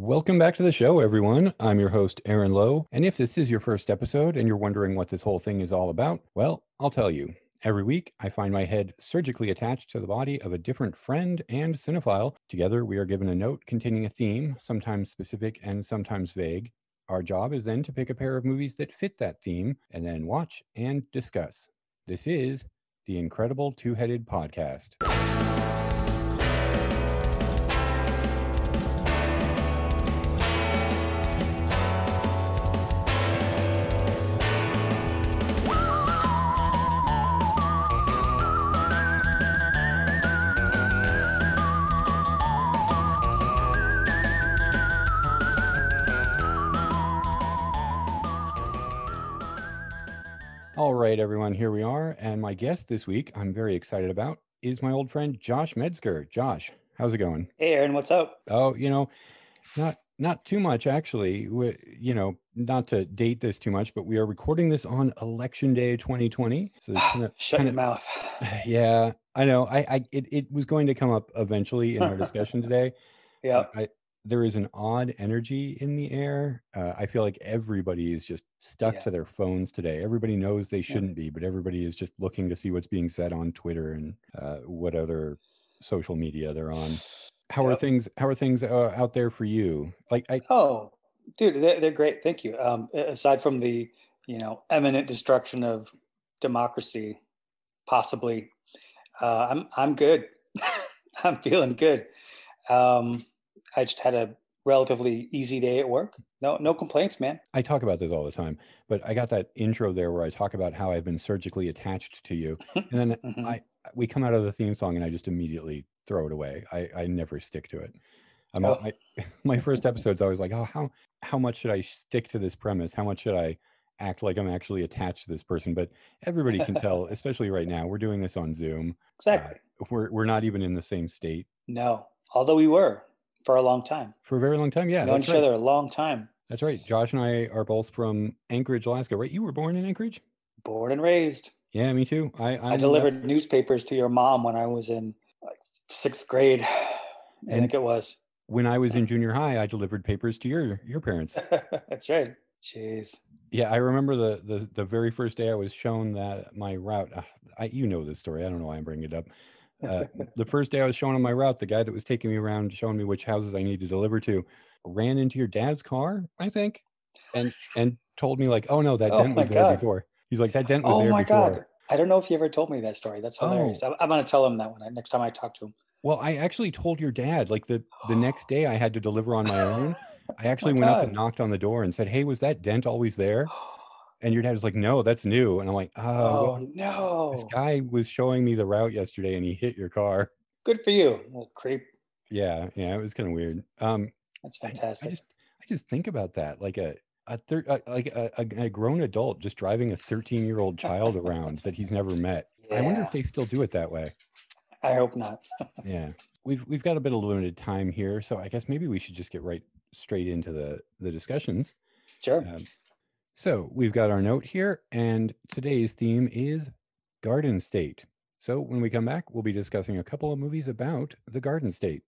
Welcome back to the show, everyone. I'm your host, Aaron Lowe. And if this is your first episode and you're wondering what this whole thing is all about, well, I'll tell you. Every week, I find my head surgically attached to the body of a different friend and cinephile. Together, we are given a note containing a theme, sometimes specific and sometimes vague. Our job is then to pick a pair of movies that fit that theme and then watch and discuss. This is the Incredible Two Headed Podcast. Right, everyone, here we are. And my guest this week, I'm very excited about, is my old friend Josh Medsker. Josh, how's it going? Hey, Aaron, what's up? Oh, you know, not not too much actually. We, you know, not to date this too much, but we are recording this on Election Day 2020. So ah, kind of, shut your mouth. Yeah, I know. I, I it, it was going to come up eventually in our discussion today. Yeah. I, there is an odd energy in the air. Uh, I feel like everybody is just stuck Yeah. to their phones today. Everybody knows they shouldn't be, but everybody is just looking to see what's being said on Twitter and uh, what other social media they're on. How are things? How are things uh, out there for you? Like, I Oh, dude, they're, they're great. Thank you. Um, aside from the, you know, imminent destruction of democracy, possibly, uh, I'm I'm good. I'm feeling good. Um, I just had a relatively easy day at work. No, no complaints, man. I talk about this all the time, but I got that intro there where I talk about how I've been surgically attached to you, and then Mhm. I we come out of the theme song and I just immediately throw it away. I I never stick to it. I'm Oh. I, my first episodes I was like, oh how how much should I stick to this premise? How much should I act like I'm actually attached to this person? But everybody can tell, especially right now, we're doing this on Zoom. exactly. We're we're not even in the same state No, although we were for a long time. for a very long time. Yeah, known each right. other a long time. That's right. Josh and I are both from Anchorage, Alaska. Right? You were born in Anchorage. Born and raised. Yeah, me too. I I'm, I delivered newspapers to your mom when I was in like sixth grade. I And- think it was. when I was in junior high, I delivered papers to your your parents. That's right. Jeez. Yeah, I remember the the the very first day I was shown that my route. Uh, I you know this story. I don't know why I'm bringing it up. Uh, the first day I was shown on my route, the guy that was taking me around, showing me which houses I need to deliver to, ran into your dad's car, I think, and and told me like, "Oh no, that Oh dent my was there God. before." He's like, "That dent was Oh there before." Oh my. God. I don't know if you ever told me that story. That's hilarious. Oh. I'm, to tell him that one next time I talk to him. Well, I actually told your dad like the the next day I had to deliver on my own. I actually went up and knocked on the door and said, "Hey, was that dent always there?" And your dad was like, "No, that's new." And I'm like, "Oh, Oh, this no. guy was showing me the route yesterday and he hit your car." Good for you, little creep. Yeah, yeah, it was kind of weird. Um, That's I, I fantastic. just I just think about that, like a a thir- uh, like a, a, a grown adult just driving a 13 year old child around that he's never met. I wonder if they still do it that way. I hope not. Yeah, we've we've got a bit of limited time here, so I guess maybe we should just get right straight into the the discussions. Sure. Um, so we've got our note here, and today's theme is Garden State. So when we come back, we'll be discussing a couple of movies about the Garden State.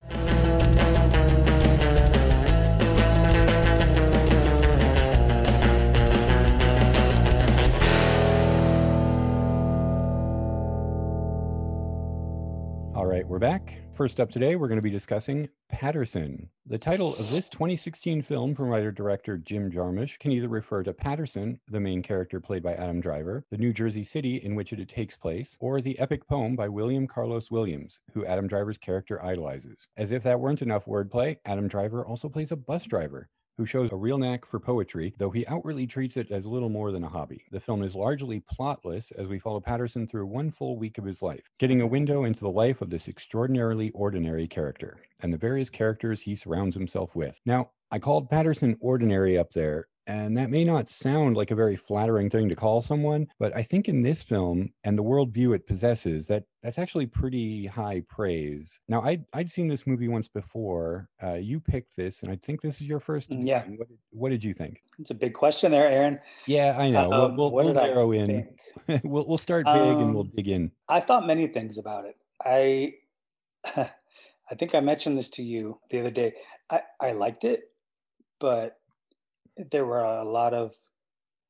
Right, we're back. First up today, we're going to be discussing Paterson. The title of this 2016 film from writer director Jim Jarmusch can either refer to Paterson, the main character played by Adam Driver, the New Jersey city in which it takes place, or the epic poem by William Carlos Williams, who Adam Driver's character idolizes. As if that weren't enough wordplay, Adam Driver also plays a bus driver who shows a real knack for poetry, though he outwardly treats it as little more than a hobby. The film is largely plotless as we follow Paterson through one full week of his life, getting a window into the life of this extraordinarily ordinary character and the various characters he surrounds himself with. Now, I called Paterson ordinary up there, and that may not sound like a very flattering thing to call someone, but I think in this film and the worldview it possesses, that that's actually pretty high praise. Now, I'd, I'd seen this movie once before. Uh, you picked this, and I think this is your first. Mm, yeah. What did, what did you think? It's a big question there, Aaron. Yeah, I know. we'll Um, we'll, we'll narrow in. we'll we'll start big and we'll Um, dig in. I thought many things about it. I I think I mentioned this to you the other day. I, I liked it. but there were a lot of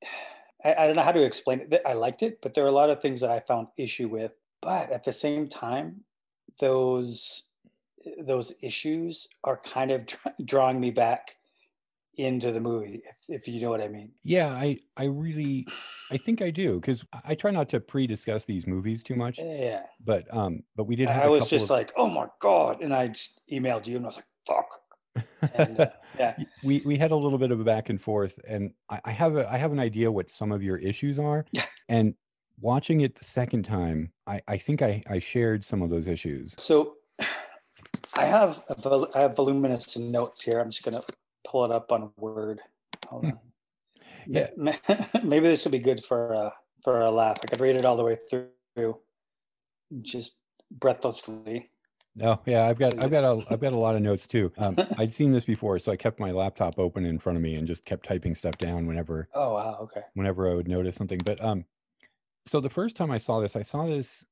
I, I don't know how to explain it. I liked it, but there were a lot of things that I found issue with. But at the same time, those those issues are kind of drawing me back into the movie if, if you know what i mean yeah i i really i think i do because i try not to pre-discuss these movies too much yeah but um but we did i was just of... like oh my god and i emailed you and i was like fuck and, uh, yeah. We we had a little bit of a back and forth and I, I have a i have an idea what some of your issues are yeah. and watching it the second time i i think i i shared some of those issues. So i have a, I have voluminous notes here. I'm just gonna pull it up on word. Hold hmm. on. Yeah. Maybe this will be good for uh for a laugh. I could read it all the way through just breathlessly no, yeah, I've got I've got a I've got a lot of notes too. Um, I'd seen this before, so I kept my laptop open in front of me and just kept typing stuff down whenever. Oh wow, okay. Whenever I would notice something, but um, so the first time I saw this, I saw this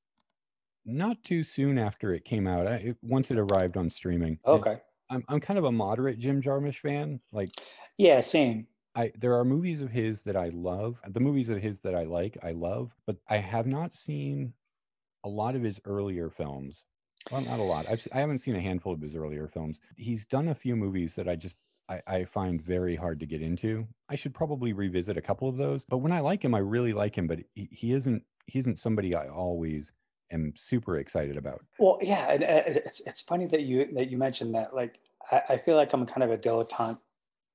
not too soon after it came out. I, it, once it arrived on streaming. Okay. I'm I'm kind of a moderate Jim Jarmusch fan. Like, yeah, same. I there are movies of his that I love. The movies of his that I like, I love, but I have not seen a lot of his earlier films well, not a lot. I've I haven't seen a handful of his earlier films. He's done a few movies that I just I, I, find very hard to get into. I should probably revisit a couple of those. But when I like him, I really like him. But he, he isn't he isn't somebody I always am super excited about. Well, yeah, and uh, it's it's funny that you that you mentioned that. Like, I, I feel like I'm kind of a dilettante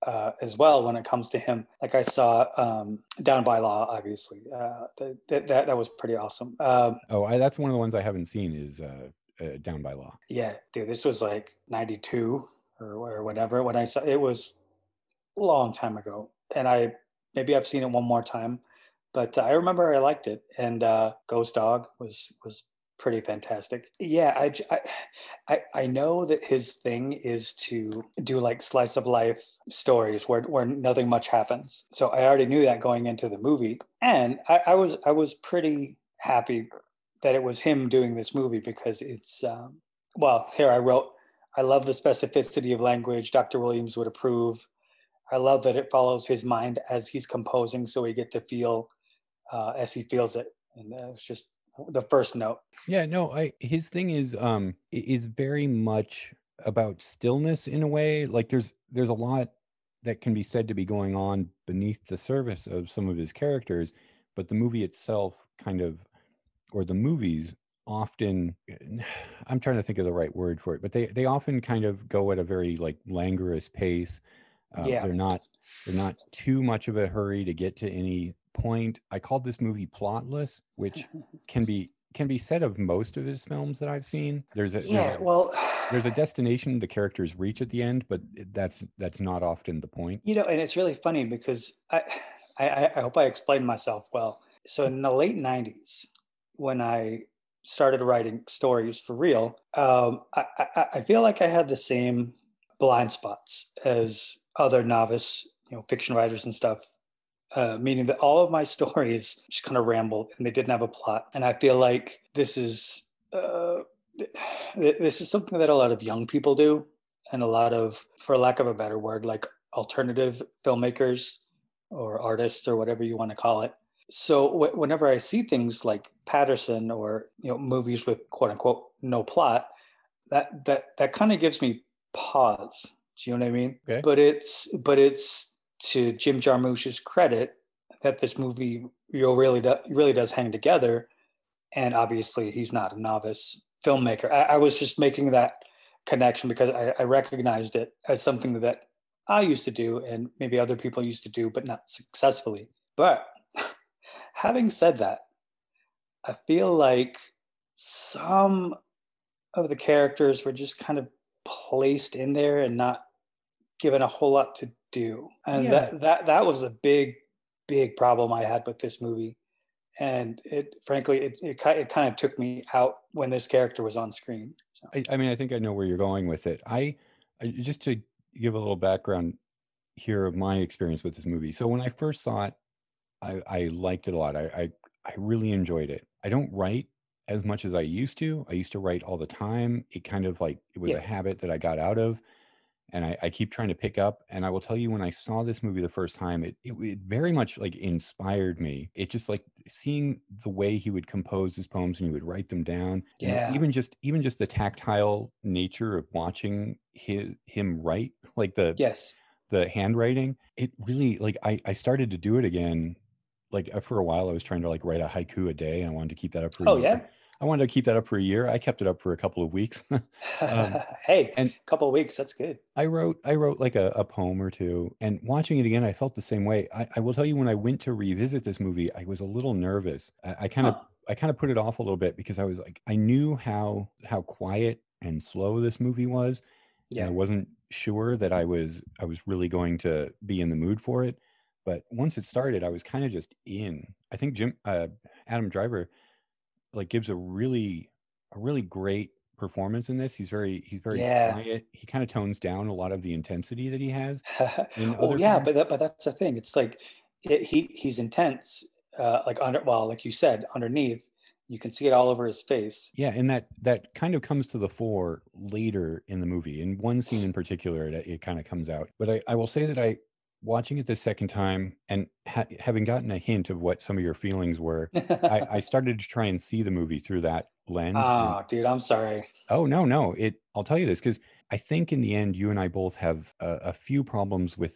uh, as well when it comes to him. Like I saw um, Down by Law, obviously. Uh, that, that that was pretty awesome. Um, oh, I, that's one of the ones I haven't seen. Is uh, uh, down by law. Yeah, dude, this was like 92 or, or whatever when I saw it was a long time ago. And I maybe I've seen it one more time, but I remember I liked it. And uh, Ghost Dog was was pretty fantastic. Yeah, I, I I know that his thing is to do like slice of life stories where where nothing much happens. So I already knew that going into the movie, and I, I was I was pretty happy that it was him doing this movie because it's um, well here i wrote i love the specificity of language dr williams would approve. I love that it follows his mind as he's composing so we get to feel uh, as he feels it. And that's just the first note. Yeah no i his thing is um is very much about stillness in a way. Like there's there's a lot that can be said to be going on beneath the surface of some of his characters but the movie itself kind of or the movies often i'm trying to think of the right word for it but they they often kind of go at a very like languorous pace. Uh, yeah. they're not they're not too much of a hurry to get to any point. I called this movie plotless which can be can be said of most of his films that i've seen. There's a yeah there's a, well there's a destination the characters reach at the end but that's that's not often the point. You know and it's really funny because i i, I hope i explained myself well. So in the late 90s when I started writing stories for real, um, I, I, I, feel like I had the same blind spots as other novice, you know, fiction writers and stuff. Uh, meaning that all of my stories just kind of rambled and they didn't have a plot. And I feel like this is uh, this is something that a lot of young people do, and a lot of, for lack of a better word, like alternative filmmakers or artists or whatever you want to call it so w- whenever I see things like Paterson or you know movies with quote unquote no plot, that that that kind of gives me pause. Do you know what I mean? Okay. But it's but it's to Jim Jarmusch's credit that this movie you know, really do, really does hang together, and obviously he's not a novice filmmaker. I, I was just making that connection because I, I recognized it as something that I used to do and maybe other people used to do, but not successfully. But having said that, I feel like some of the characters were just kind of placed in there and not given a whole lot to do. And yeah. that that that was a big big problem I had with this movie. And it frankly it it, it kind of took me out when this character was on screen. So. I, I mean I think I know where you're going with it. I, I just to give a little background here of my experience with this movie. So when I first saw it, I, I liked it a lot. I, I I really enjoyed it. I don't write as much as I used to. I used to write all the time. It kind of like it was Yeah. a habit that I got out of. and I, I keep trying to pick up. And I will tell you, when I saw this movie the first time, it, it it very much like inspired me. It just like seeing the way he would compose his poems and he would write them down. Yeah. even just even just the tactile nature of watching his him write, like the Yes. the handwriting it really like i i started to do it again like for a while i was trying to like write a haiku a day and i wanted to keep that up for a Oh year. yeah. i wanted to keep that up for a year i kept it up for a couple of weeks Um, hey, and- a couple of weeks. That's good. i wrote i wrote like a, a poem or two and watching it again i felt the same way I, I will tell you when i went to revisit this movie i was a little nervous i, I kind of i kind of put it off a little bit because i was like i knew how how quiet and slow this movie was and Yeah. I wasn't sure that I was I was really going to be in the mood for it. But once it started, I was kind of just in. I think Jim uh, Adam Driver like gives a really a really great performance in this. He's very he's very Yeah. quiet. He kind of tones down a lot of the intensity that he has. in oh yeah, films- but that, but that's the thing. It's like it, he he's intense. Uh, like under well, like you said, underneath, you can see it all over his face. Yeah, and that that kind of comes to the fore later in the movie. In one scene in particular, it, it kind of comes out. But I, I will say that I watching it the second time and ha- having gotten a hint of what some of your feelings were, I, I started to try and see the movie through that lens. and- oh, dude, I'm sorry. oh no, no, it. I'll tell you this because I think in the end, you and I both have a, a few problems with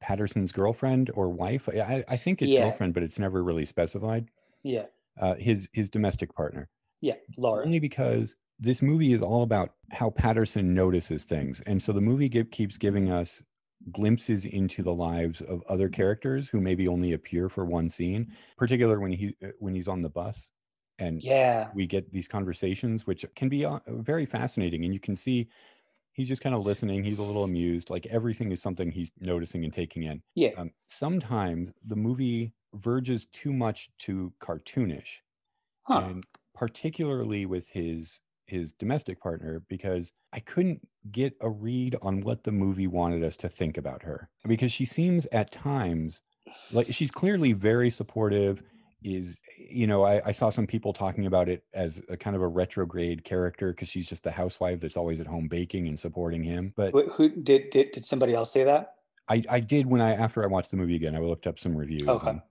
Paterson's girlfriend or wife. I, I- I think it's Yeah. girlfriend, but it's never really specified. Yeah, Uh, his his domestic partner yeah, Laura. only because this movie is all about how Paterson notices things. And so the movie give, keeps giving us glimpses into the lives of other characters who maybe only appear for one scene, particular when he uh, when he's on the bus and Yeah, we get these conversations which can be uh, very fascinating and you can see he's just kind of listening, he's a little amused, like everything is something he's noticing and taking in. yeah, Um, sometimes the movie verges too much to cartoonish huh? and particularly with his his domestic partner because I couldn't get a read on what the movie wanted us to think about her because she seems at times like she's clearly very supportive is you know I, I saw some people talking about it as a kind of a retrograde character because she's just the housewife that's always at home baking and supporting him but Wh- Who did did did somebody else say that? I, I did when I after I watched the movie again I looked up some reviews Okay. and,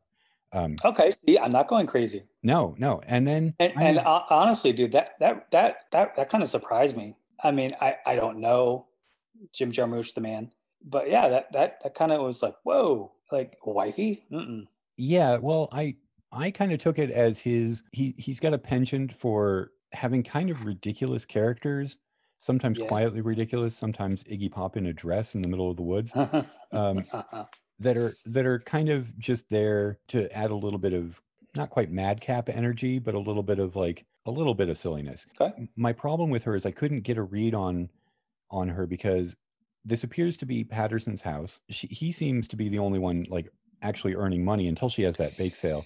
um Okay, see, I'm not going crazy. no no and then And and ho- honestly, dude, that that that that that kind of surprised me. I mean, I I don't know Jim Jarmusch, the man, but yeah, that that that kind of was like, whoa, like wifey. Mm-mm. Yeah, well, I I kind of took it as his he he's got a penchant for having kind of ridiculous characters, sometimes Yeah. quietly ridiculous, sometimes Iggy Pop in a dress in the middle of the woods um, Uh-uh. That are that are kind of just there to add a little bit of not quite madcap energy, but a little bit of like a little bit of silliness. Okay. My problem with her is I couldn't get a read on on her because this appears to be Paterson's house. She, he seems to be the only one like actually earning money until she has that bake sale.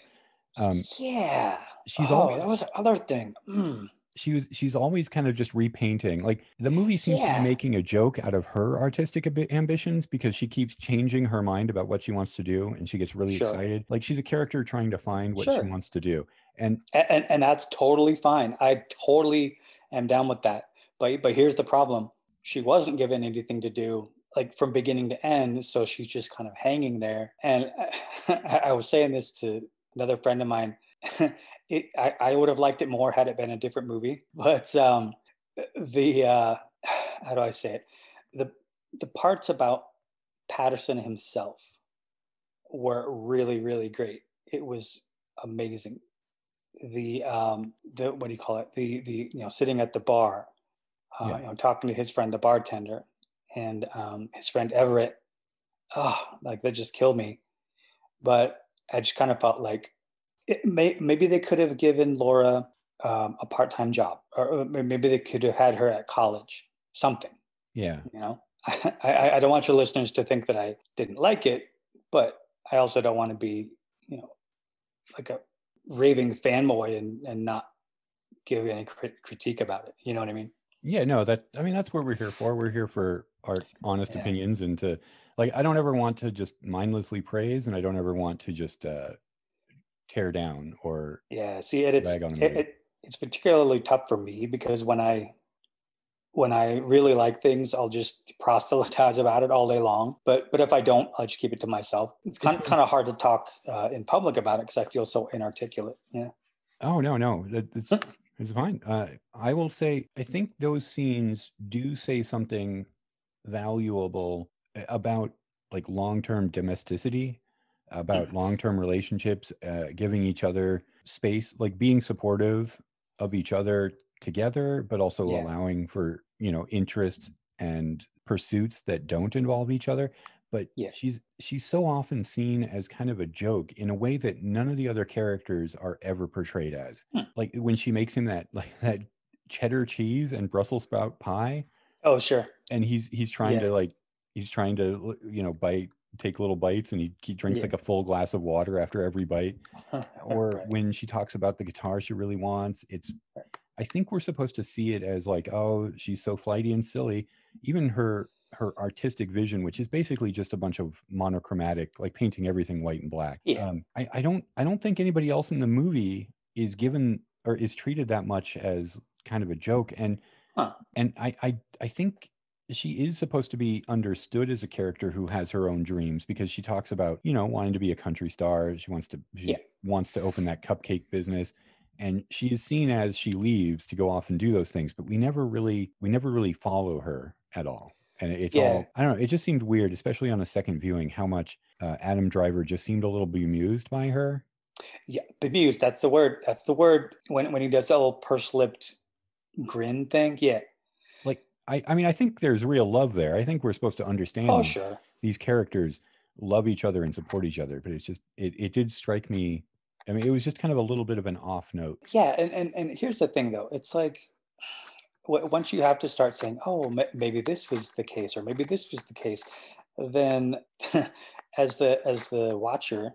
Um, yeah. she's oh, always that was the other thing. Mm. She was she's always kind of just repainting. Like the movie seems to be making a joke out of her artistic ambitions because she keeps changing her mind about what she wants to do, and she gets really Sure. excited. Like she's a character trying to find what Sure. she wants to do. And and and that's totally fine. I totally am down with that. But but here's the problem: she wasn't given anything to do, like from beginning to end. So she's just kind of hanging there. And I, I was saying this to another friend of mine. it I, I would have liked it more had it been a different movie. But um, the uh, how do I say it? The the parts about Paterson himself were really really great. It was amazing the um the what do you call it the the you know sitting at the bar uh, Yeah. you know talking to his friend the bartender and um his friend everett oh like that just killed me but i just kind of felt like it may, maybe they could have given laura um, a part-time job or or maybe they could have had her at college something. Yeah, you know? I, I i don't want your listeners to think that i didn't like it but i also don't want to be you know like a raving fanboy and and not give any crit- critique about it. You know what i mean? Yeah, no, that I mean that's what we're here for. We're here for our honest Yeah. opinions and to like I don't ever want to just mindlessly praise and I don't ever want to just uh tear down or yeah see it, it's Rag on a it, it, it's particularly tough for me because when i when I really like things, I'll just proselytize about it all day long. But but if I don't, I'll just keep it to myself. It's kind of kind of hard to talk uh, in public about it because I feel so inarticulate. Yeah. Oh no, no, it's it's fine. Uh, I will say I think those scenes do say something valuable about like long-term domesticity, about mm-hmm. long-term relationships, uh, giving each other space, like being supportive of each other together, but also yeah. allowing for you know interests and pursuits that don't involve each other but yeah. she's she's so often seen as kind of a joke in a way that none of the other characters are ever portrayed as hmm. like when she makes him that like that cheddar cheese and brussels sprout pie oh sure and he's he's trying yeah. to like he's trying to you know bite take little bites and he, he drinks yeah. like a full glass of water after every bite or right. when she talks about the guitar she really wants it's i think we're supposed to see it as like oh she's so flighty and silly even her her artistic vision, which is basically just a bunch of monochromatic, like painting everything white and black. Yeah. Um, I, I don't I don't think anybody else in the movie is given or is treated that much as kind of a joke. And huh. and I, I I think she is supposed to be understood as a character who has her own dreams because she talks about you know wanting to be a country star. She wants to she yeah. wants to open that cupcake business. And she is seen as she leaves to go off and do those things but we never really we never really follow her at all. And it's yeah. all i don't know it just seemed weird especially on a second viewing how much uh, adam driver just seemed a little bemused by her. Yeah bemused that's the word that's the word when, when he does that little purse-lipped grin thing yeah I, I mean i think there's real love there. I think we're supposed to oh, understand oh sure. these characters love each other and support each other but it's just it, it did strike me i mean it was just kind of a little bit of an off note. Yeah and and, and here's the thing though. It's like once you have to start saying, oh, maybe this was the case, or maybe this was the case, then as the as the watcher,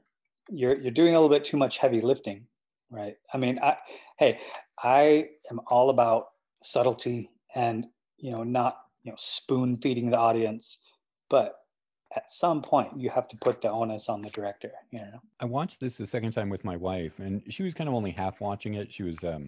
you're you're doing a little bit too much heavy lifting, right? I mean, I, hey, I am all about subtlety and you know not you know spoon feeding the audience, but at some point you have to put the onus on the director you know i watched this the second time with my wife and she was kind of only half watching it she was um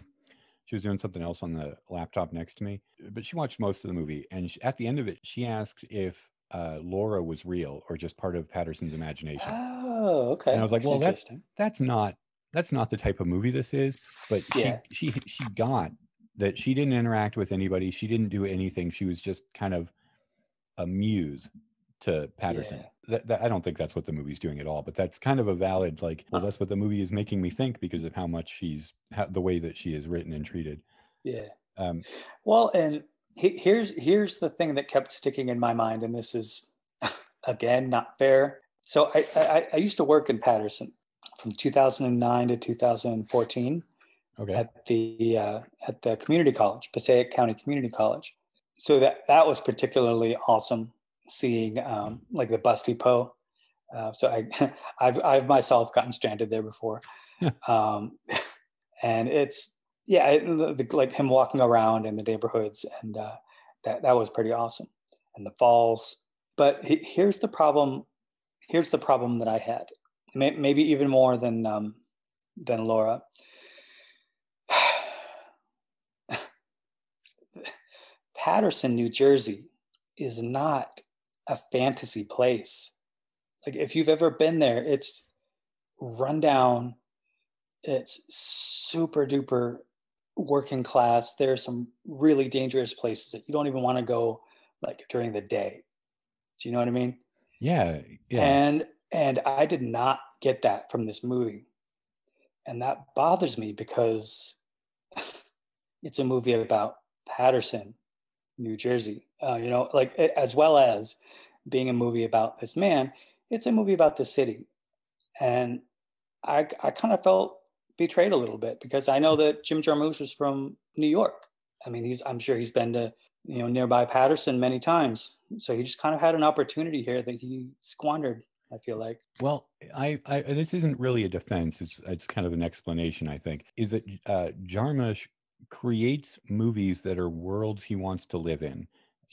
she was doing something else on the laptop next to me, but she watched most of the movie. And she, at the end of it, she asked if uh, Laura was real or just part of Paterson's imagination. Oh, okay. And I was like, that's well, that's that's not that's not the type of movie this is. But yeah. she she she got that she didn't interact with anybody. She didn't do anything. She was just kind of a muse to Paterson. Yeah. That, that, I don't think that's what the movie's doing at all, but that's kind of a valid like. Well, that's what the movie is making me think because of how much she's how, the way that she is written and treated. Yeah. Um, well, and he, here's here's the thing that kept sticking in my mind, and this is again not fair. So I, I, I used to work in Paterson from 2009 to 2014 okay. at the uh, at the community college, Passaic County Community College. So that that was particularly awesome seeing um, like the bus depot. Uh, so I, I've, I've myself gotten stranded there before. um, and it's, yeah, it, like him walking around in the neighborhoods and uh, that, that was pretty awesome. And the falls. But he, here's the problem. Here's the problem that I had, maybe even more than, um, than Laura. Paterson, New Jersey is not a fantasy place. Like if you've ever been there, it's rundown. It's super duper working class. There are some really dangerous places that you don't even want to go like during the day. Do you know what I mean? Yeah. Yeah. And and I did not get that from this movie. And that bothers me because it's a movie about Paterson, New Jersey uh, you know, like as well as being a movie about this man, it's a movie about the city. And I, I kind of felt betrayed a little bit because I know that Jim Jarmusch is from New York. I mean, he's I'm sure he's been to you know nearby Paterson many times, so he just kind of had an opportunity here that he squandered. I feel like. Well, I, I this isn't really a defense; it's it's kind of an explanation. I think is that uh, Jarmusch creates movies that are worlds he wants to live in.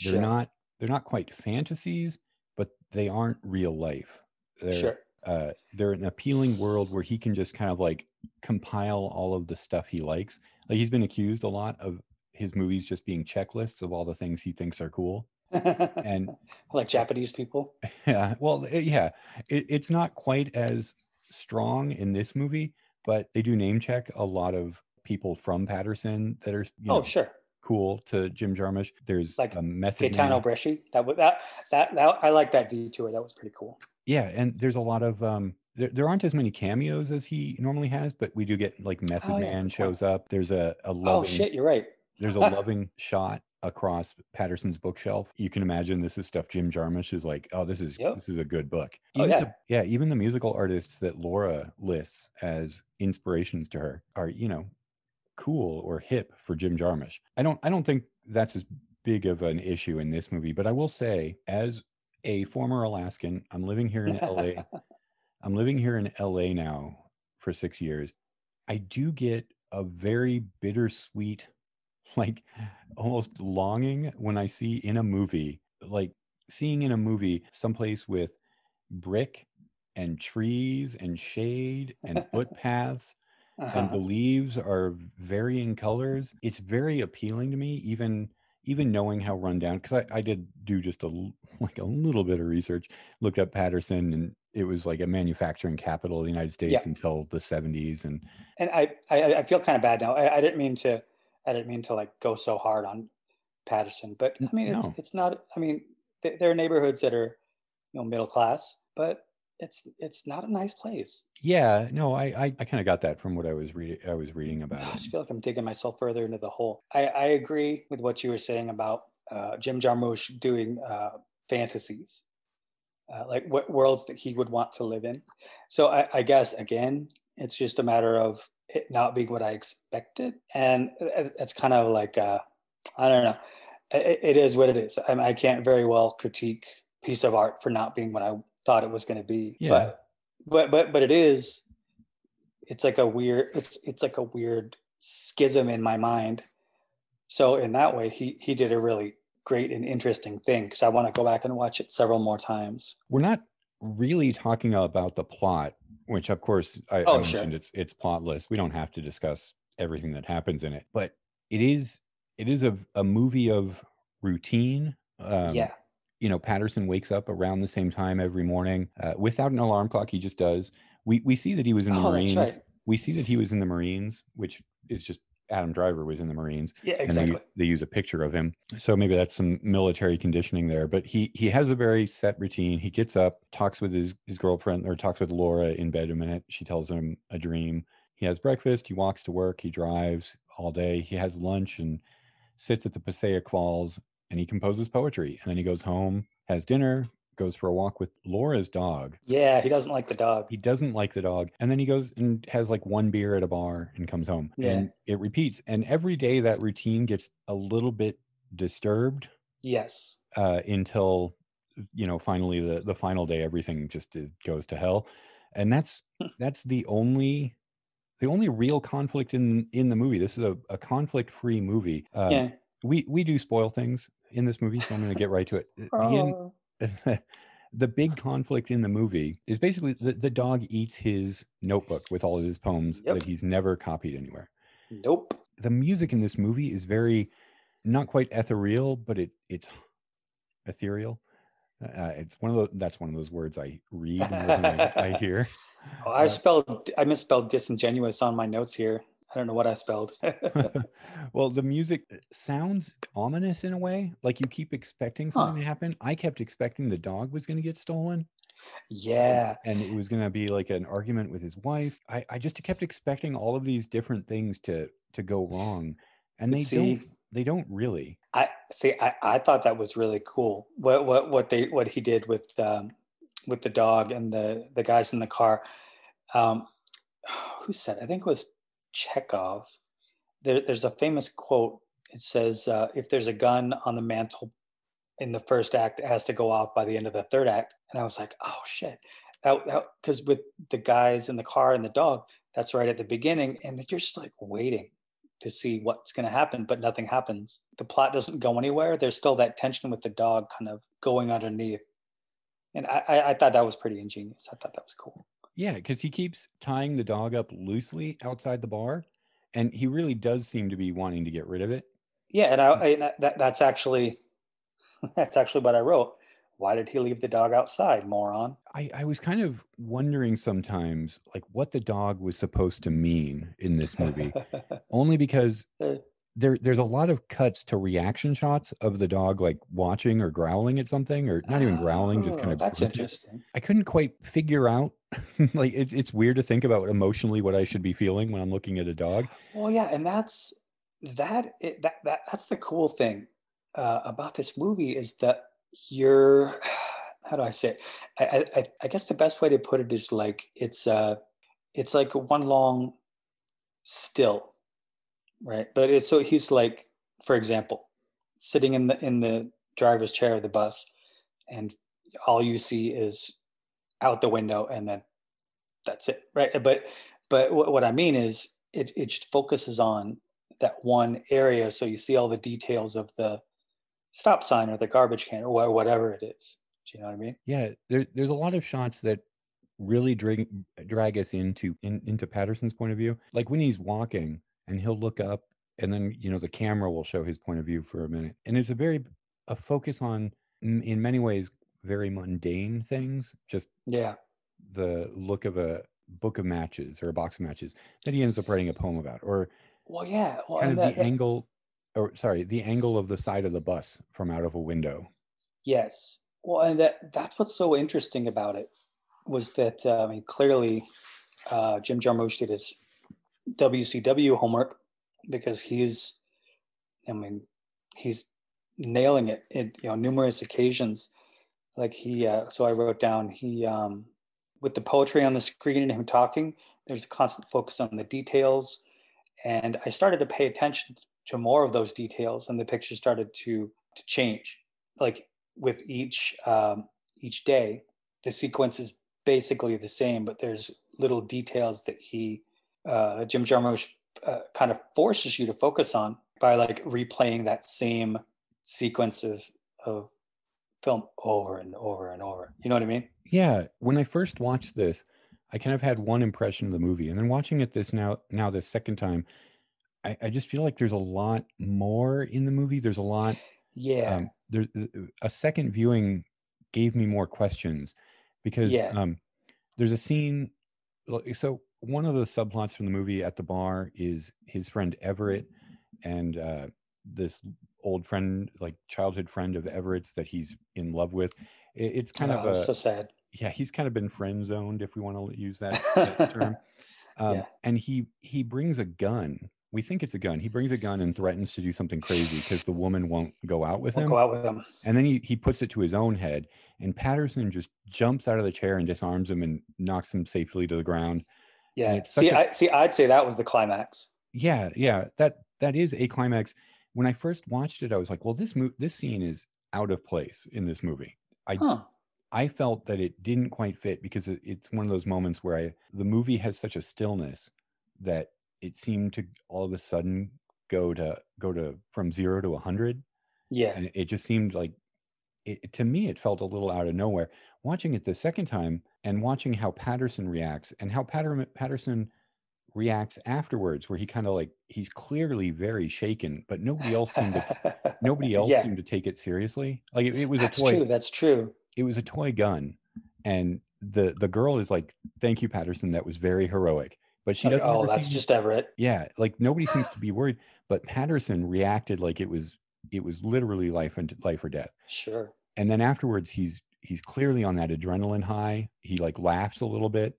They're sure. not they're not quite fantasies, but they aren't real life. They're sure. uh, they're an appealing world where he can just kind of like compile all of the stuff he likes. Like he's been accused a lot of his movies just being checklists of all the things he thinks are cool. And like Japanese people. yeah, well, it- yeah, it, it's not quite as strong in this movie, but they do name check a lot of people from Paterson that are you know, Oh, sure. cool to Jim Jarmusch. There's Like a method Gaetano Man. Bresci. That that that that I like that detour. That was pretty cool. Yeah, and there's a lot of um there, there aren't as many cameos as he normally has, but we do get like Method Oh, yeah, Man shows up. There's a, a loving Oh shit, you're right. there's a loving shot across Paterson's bookshelf. You can imagine this is stuff Jim Jarmusch is like, oh, this is Yep. this is a good book. Oh, yeah. the- yeah, even the musical artists that Laura lists as inspirations to her are, you know, cool or hip for Jim Jarmusch. I don't I don't think that's as big of an issue in this movie, but I will say as a former Alaskan, I'm living here in LA. I'm living here in LA now for 6 years. I do get a very bittersweet like almost longing when I see in a movie like seeing in a movie someplace with brick and trees and shade and footpaths and the Uh-huh. leaves are varying colors it's very appealing to me even even knowing how run down because I, I did do just a like a little bit of research looked up paterson and it was like a manufacturing capital of the united states Yeah. until the 70s and and I, I I feel kind of bad now. I, I didn't mean to I didn't mean to like go so hard on Paterson, but i mean it's it's not. I mean th- there are neighborhoods that are you know middle class, but it's it's not a nice place. yeah no i i, I kind of got that from what i was reading i was reading about I just feel like I'm digging myself further into the hole. I, I agree with what you were saying about uh, Jim Jarmusch doing uh, fantasies, uh, like what worlds that he would want to live in. So I, I guess again, it's just a matter of it not being what I expected, and it's kind of like uh, I don't know. It, it is what it is. I, I can't very well critique piece of art for not being what I thought it was going to be. Yeah. But but but but it is it's like a weird it's it's like a weird schism in my mind so in that way he he did a really great and interesting thing because i want to go back and watch it several more times we're not really talking about the plot, which of course I, I Oh, sure. mentioned it's it's plotless. We don't have to discuss everything that happens in it, but it is it is a, a movie of routine. Um, yeah you know, Paterson wakes up around the same time every morning uh, without an alarm clock. He just does. We we see that he was in the oh Marines. right We see that he was in the Marines, which is just Adam Driver was in the Marines yeah and they, exactly they use a picture of him so maybe that's some military conditioning there but he he has a very set routine he gets up talks with his his girlfriend or talks with laura in bed a minute she tells him a dream he has breakfast he walks to work he drives all day he has lunch and sits at the passaic falls and he composes poetry and then he goes home has dinner goes for a walk with laura's dog. Yeah he doesn't like the dog. He doesn't like the dog and then he goes and has like one beer at a bar and comes home Yeah. and it repeats and every day that routine gets a little bit disturbed yes. uh, until you know finally the the final day everything just is, goes to hell and that's that's the only the only real conflict in in the movie. This is a, a conflict free movie. Uh, yeah. we we do spoil things in this movie so i'm going to get right to it the, Oh. the big conflict in the movie is basically the, the dog eats his notebook with all of his poems Yep. that he's never copied anywhere. nope The music in this movie is very not quite ethereal, but it it's ethereal. Uh, it's one of those that's one of those words I read more than I, I hear. oh, i Uh, spelled i misspelled disingenuous on my notes here i don't know what i spelled well, the music uh, sounds ominous in a way, like you keep expecting something to happen. I kept expecting the dog was going to get stolen. yeah and it was going to be like an argument with his wife I, I just kept expecting all of these different things to to go wrong and they see- don't they don't really I see. I, I thought that was really cool. What what what they what he did with um, with the dog and the the guys in the car. Um, who said? I think it was Chekhov. There, there's a famous quote. It says, uh, "If there's a gun on the mantle in the first act, it has to go off by the end of the third act." And I was like, "Oh shit!" Because with the guys in the car and the dog, that's right at the beginning, and you're just like waiting to see what's going to happen, but nothing happens. The plot doesn't go anywhere. There's still that tension with the dog kind of going underneath. And I, I, I thought that was pretty ingenious. I thought that was cool. Yeah because he keeps tying the dog up loosely outside the bar and he really does seem to be wanting to get rid of it yeah, and I, I that that's actually that's actually what I wrote. Why did he leave the dog outside, moron? I, I was kind of wondering sometimes, like, what the dog was supposed to mean in this movie, only because Uh, there there's a lot of cuts to reaction shots of the dog like watching or growling at something, or not even growling, just kind oh, of that's interesting. I couldn't quite figure out, like, it, it's weird to think about emotionally what I should be feeling when I'm looking at a dog. Well, yeah, and that's that i- that that that's the cool thing uh, about this movie is that you're how do I say it? I, I I I guess the best way to put it is like it's uh it's like one long still, right? But it's so he's like, for example, sitting in the in the driver's chair of the bus, and all you see is out the window, and then that's it, right? Uh, but but what, I mean is it it just focuses on that one area, so you see all the details of the stop sign or the garbage can or whatever it is. Do you know what I mean? Yeah, there, there's a lot of shots that really drag drag us into in, into Paterson's point of view. Like when he's walking and he'll look up and then you know the camera will show his point of view for a minute. And it's a very a focus on in many ways very mundane things, just Yeah. the look of a book of matches or a box of matches that he ends up writing a poem about or Well, yeah. Well, kind of that, the that angle or sorry, the angle of the side of the bus from out of a window. yes. Well, and that that's what's so interesting about it was that uh, I mean clearly uh, Jim Jarmusch did his WCW homework because he's I mean he's nailing it in you know numerous occasions. Like he uh, so I wrote down he um, with the poetry on the screen and him talking. There's a constant focus on the details, and I started to pay attention to more of those details, and the picture started to to change. Like with each um, each day, the sequence is basically the same, but there's little details that he uh, Jim Jarmusch uh, kind of forces you to focus on by like replaying that same sequence of of film over and over and over. You know what I mean? Yeah, when I first watched this, I kind of had one impression of the movie, and then watching it this now now this second time, I, I just feel like there's a lot more in the movie. There's a lot. Yeah. Um, there, a second viewing gave me more questions because Yeah. um, there's a scene. So one of the subplots from the movie at the bar is his friend Everett and uh, this old friend, like childhood friend of Everett's that he's in love with. It, it's kind of Oh, a so sad. yeah he's kind of been friend zoned if we want to use that, that term um, Yeah. and he he brings a gun we think it's a gun he brings a gun and threatens to do something crazy because the woman won't go out with We'll him go out with them. and then he, he puts it to his own head and paterson just jumps out of the chair and disarms him and knocks him safely to the ground Yeah. See, a- I see. I'd say that was the climax. yeah yeah that that is a climax when i first watched it i was like well this mo- this scene is out of place in this movie i Huh. I felt that it didn't quite fit because it, it's one of those moments where I, the movie has such a stillness that it seemed to all of a sudden go to go to from zero to a hundred, Yeah. and it just seemed like it, to me it felt a little out of nowhere. Watching it the second time and watching how Paterson reacts and how Patter, Paterson reacts afterwards, where he kind of like he's clearly very shaken, but nobody else seemed to nobody else Yeah. seemed to take it seriously. Like it, it was That's a toy true. That's true. it was a toy gun and the the girl is like thank you paterson that was very heroic but she Like, doesn't oh, that's just Everett. yeah like nobody seems to be worried but paterson reacted like it was it was literally life and life or death Sure. and then afterwards he's he's clearly on that adrenaline high he like laughs a little bit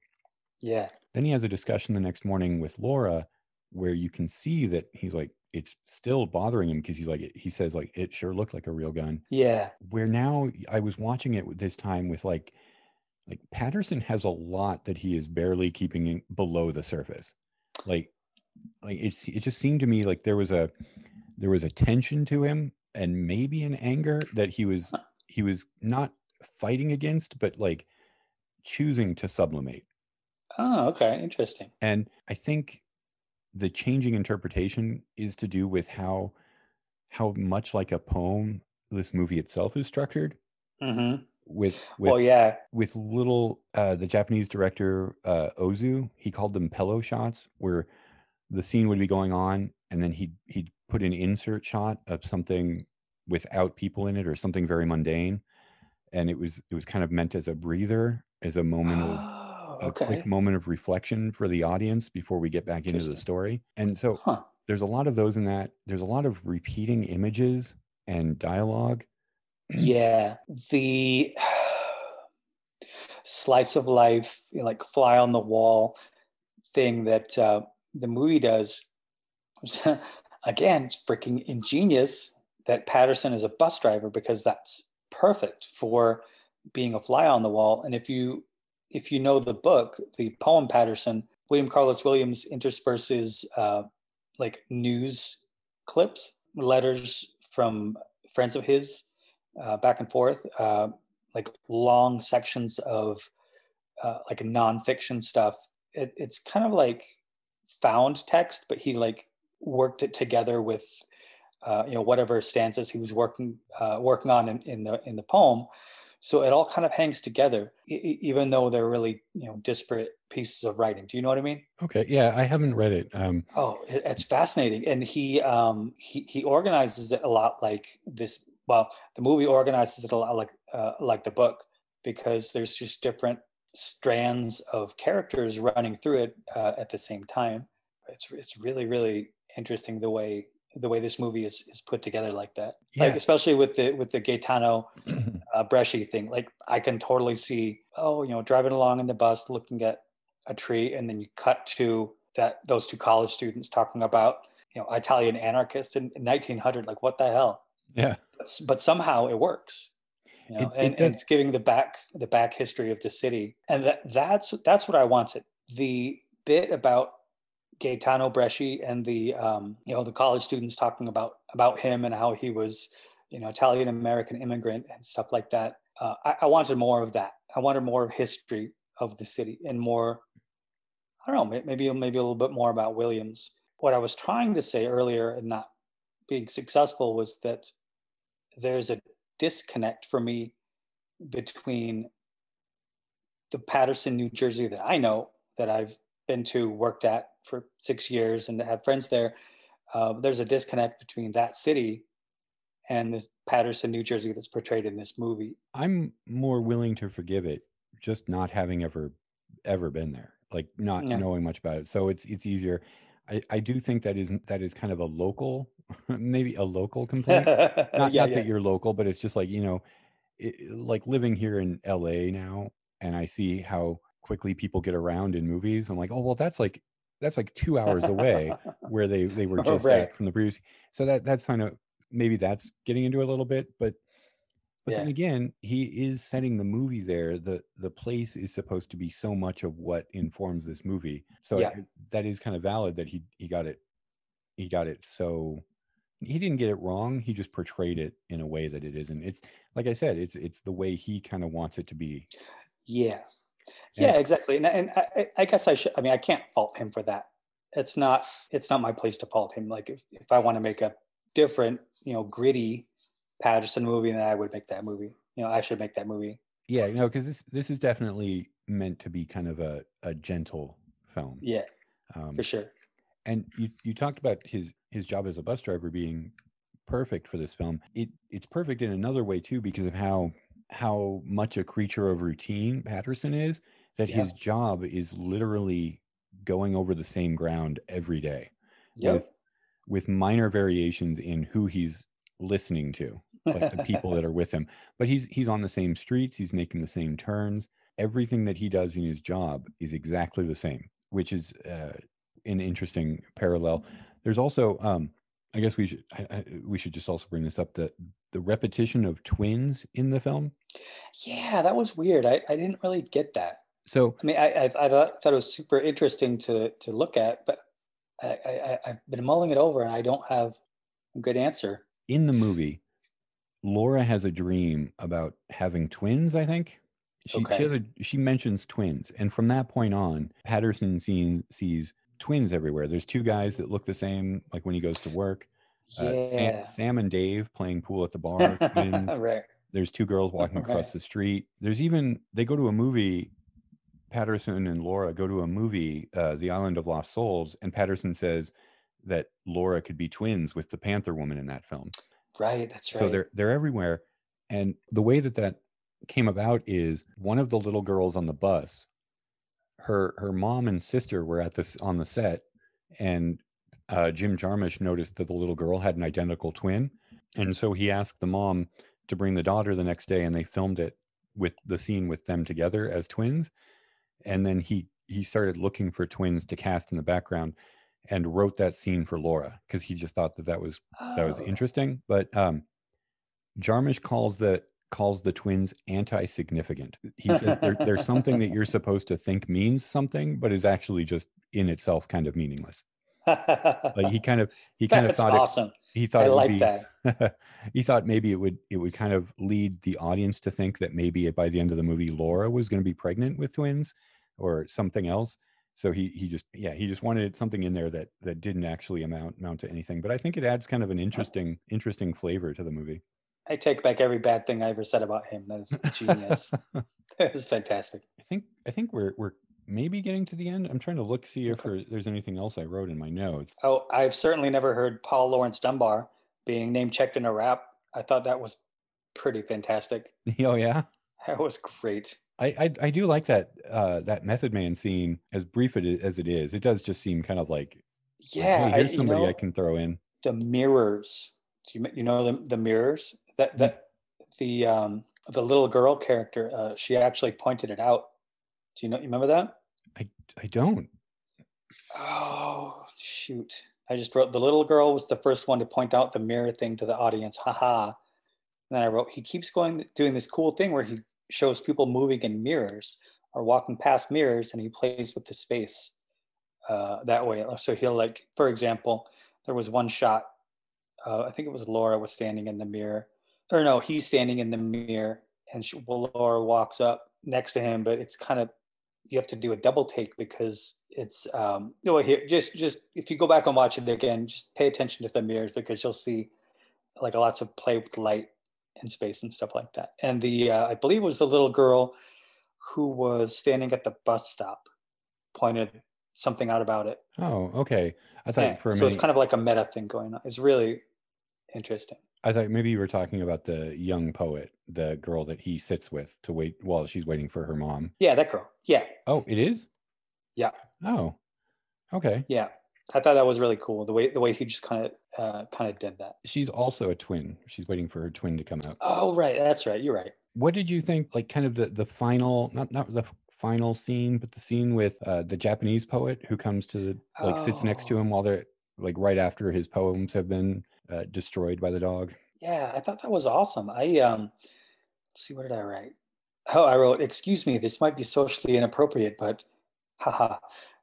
Yeah. then he has a discussion the next morning with laura where you can see that he's like it's still bothering him because he's like he says like it sure looked like a real gun Yeah. where now I was watching it this time with like like Paterson has a lot that he is barely keeping below the surface. Like like it's it just seemed to me like there was a there was a tension to him and maybe an anger that he was he was not fighting against but like choosing to sublimate. Oh, okay. Interesting. And I think the changing interpretation is to do with how how much like a poem this movie itself is structured hmm with with Well, yeah. with little uh the Japanese director uh Ozu, he called them pillow shots where the scene would be going on and then he'd he'd put an insert shot of something without people in it or something very mundane and it was it was kind of meant as a breather as a moment of Oh, a quick moment of reflection for the audience before we get back into the story and so Huh. there's a lot of those in that there's a lot of repeating images and dialogue Yeah. The slice of life, you know, like fly on the wall thing that uh, the movie does. Again, it's freaking ingenious that Paterson is a bus driver because that's perfect for being a fly on the wall. And if you if you know the book, the poem Paterson, William Carlos Williams intersperses uh, like news clips, letters from friends of his uh, back and forth, uh, like long sections of uh, like nonfiction stuff. It, it's kind of like found text, but he like worked it together with uh, you know whatever stanzas he was working uh, working on in, in the in the poem. So it all kind of hangs together, e- even though they're really you know disparate pieces of writing. Do you know what I mean? okay yeah i haven't read it um Oh, it, it's fascinating, and he um he he organizes it a lot like this. Well, the movie organizes it a lot like uh, like the book because there's just different strands of characters running through it uh, at the same time. It's it's really really interesting the way the way this movie is is put together like that. Like Yeah. especially with the with the Gaetano uh, Bresci thing. Like I can totally see, oh, you know, driving along in the bus, looking at a tree, and then you cut to that those two college students talking about, you know, Italian anarchists in, in 1900. Like what the hell? yeah But, but somehow it works. You know, It- it and, does- and it's giving the back the back history of the city, and that that's that's what I wanted. The bit about Gaetano Bresci and the um, you know the college students talking about about him and how he was you know Italian American immigrant and stuff like that. Uh, I, I wanted more of that. I wanted more history of the city and more. I don't know, maybe maybe a little bit more about Williams. What I was trying to say earlier and not being successful was that there's a disconnect for me between the Paterson, New Jersey that I know that I've been to, worked at for six years, and have friends there. Uh, there's a disconnect between that city and this Paterson, New Jersey that's portrayed in this movie. i'm more willing to forgive it just not having ever ever been there like not Yeah. knowing much about it so it's it's easier i i do think that is that is kind of a local maybe a local complaint yeah, not, yeah, that you're local but it's just like you know it, like living here in la now and i see how quickly people get around in movies i'm like oh well that's like that's like two hours away where they they were Oh, just right. at from the previous so that that's kind of maybe that's getting into a little bit but but then again he is setting the movie there the the place is supposed to be so much of what informs this movie so Yeah. it- that is kind of valid that he he got it he got it so he didn't get it wrong he just portrayed it in a way that it isn't it's like i said it's it's the way he kind of wants it to be Yeah. And- Yeah, exactly. And, and I, I- guess I should, I mean, I can't fault him for that. It's not, it's not my place to fault him. Like if, if I want to make a different, you know, gritty Paterson movie, then I would make that movie. You know, I should make that movie. yeah no because this this is definitely meant to be kind of a, a gentle film Yeah, um, for sure. and you you talked about his his job as a bus driver being perfect for this film it it's perfect in another way too because of how how much a creature of routine paterson is that Yeah. his job is literally going over the same ground every day Yep. with with minor variations in who he's listening to like the people that are with him but he's he's on the same streets he's making the same turns everything that he does in his job is exactly the same which is uh, an interesting parallel there's also um i guess we should I, I, we should just also bring this up the the repetition of twins in the film yeah, that was weird. I, I didn't really get that. so I mean, I, I, I thought, thought it was super interesting to, to look at, but I, I, I- I've been mulling it over and I don't have a good answer. in the movie laura has a dream about having twins i think she, Okay. she has a she mentions twins and from that point on paterson seen, sees twins everywhere there's two guys that look the same like when he goes to work uh, Yeah. sam, sam and dave playing pool at the bar twins right. there's two girls walking across the street there's even they go to a movie paterson and laura go to a movie uh, the island of lost souls and paterson says that Laura could be twins with the Panther woman in that film. Right, that's right. So they're they're everywhere, and the way that that came about is one of the little girls on the bus. Her her mom and sister were at this on the set, and uh, Jim Jarmusch noticed that the little girl had an identical twin, and so he asked the mom to bring the daughter the next day, and they filmed it with the scene with them together as twins, and then he he started looking for twins to cast in the background, and wrote that scene for Laura because he just thought that that was that was Oh. interesting. But um, Jarmusch calls the calls the twins anti-significant. He says there, there's something that you're supposed to think means something, but is actually just in itself kind of meaningless. Like he kind of he kind of thought awesome. it, he thought I like be, that. he thought maybe it would it would kind of lead the audience to think that maybe by the end of the movie Laura was going to be pregnant with twins or something else. So he he just yeah he just wanted something in there that that didn't actually amount amount to anything. But I think it adds kind of an interesting interesting flavor to the movie. I take back every bad thing I ever said about him. That is genius. that is fantastic. I think I think we're we're maybe getting to the end. I'm trying to look see if there, there's anything else I wrote in my notes. Oh, I've certainly never heard Paul Laurence Dunbar being name checked in a rap. I thought that was pretty fantastic. oh yeah. That was great. I, I I do like that uh that Method Man scene as brief it is, as it is. It does just seem kind of like Yeah, hey, I, here's you somebody know, I can throw in. the mirrors. Do you you know the the mirrors that that the um the little girl character uh, she actually pointed it out. Do you know? You remember that? I I don't. Oh shoot! I just wrote the little girl was the first one to point out the mirror thing to the audience. Haha. And then I wrote he keeps going doing this cool thing where he shows people moving in mirrors or walking past mirrors, and he plays with the space uh, that way. So he'll like, for example, there was one shot. Uh, I think it was Laura was standing in the mirror, or no, he's standing in the mirror, and she, Laura walks up next to him, but it's kind of you have to do a double take because it's um you know here just just if you go back and watch it again just pay attention to the mirrors because you'll see like lots of play with light and space and stuff like that. And the uh, i believe it was the little girl who was standing at the bus stop pointed something out about it. Oh, okay. I thought Yeah, for a so minute it's kind of like a meta thing going on. It's really interesting I thought maybe you were talking about the young poet, the girl that he sits with to wait while she's waiting for her mom. yeah that girl yeah Oh, it is? Yeah. Oh. Okay. yeah i thought that was really cool the way the way he just kind of uh kind of did that She's also a twin. She's waiting for her twin to come out. oh right that's right you're right What did you think like kind of the the final not not the final scene, but the scene with uh the Japanese poet who comes to the like sits next to Oh. him while they're like right after his poems have been uh, destroyed by the dog. Yeah, I thought that was awesome. I um let's see what did I write? Oh, I wrote, excuse me, this might be socially inappropriate, but haha.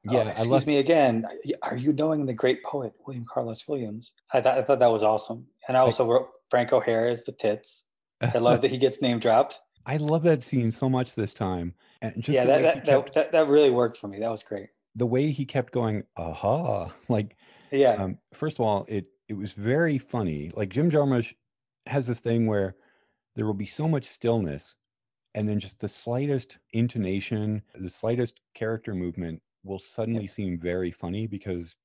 Oh, Yeah, I excuse love me again. Are you knowing the great poet William Carlos Williams? I thought I thought that was awesome. And I also wrote Frank O'Hara as the tits. I love that he gets name dropped. I love that scene so much this time. And just yeah, that that, that kept- that that really worked for me. That was great. the way he kept going, aha. Like Yeah. um, first of all, it it was very funny. Like Jim Jarmusch has this thing where there will be so much stillness, and then just the slightest intonation, the slightest character movement will suddenly seem very funny because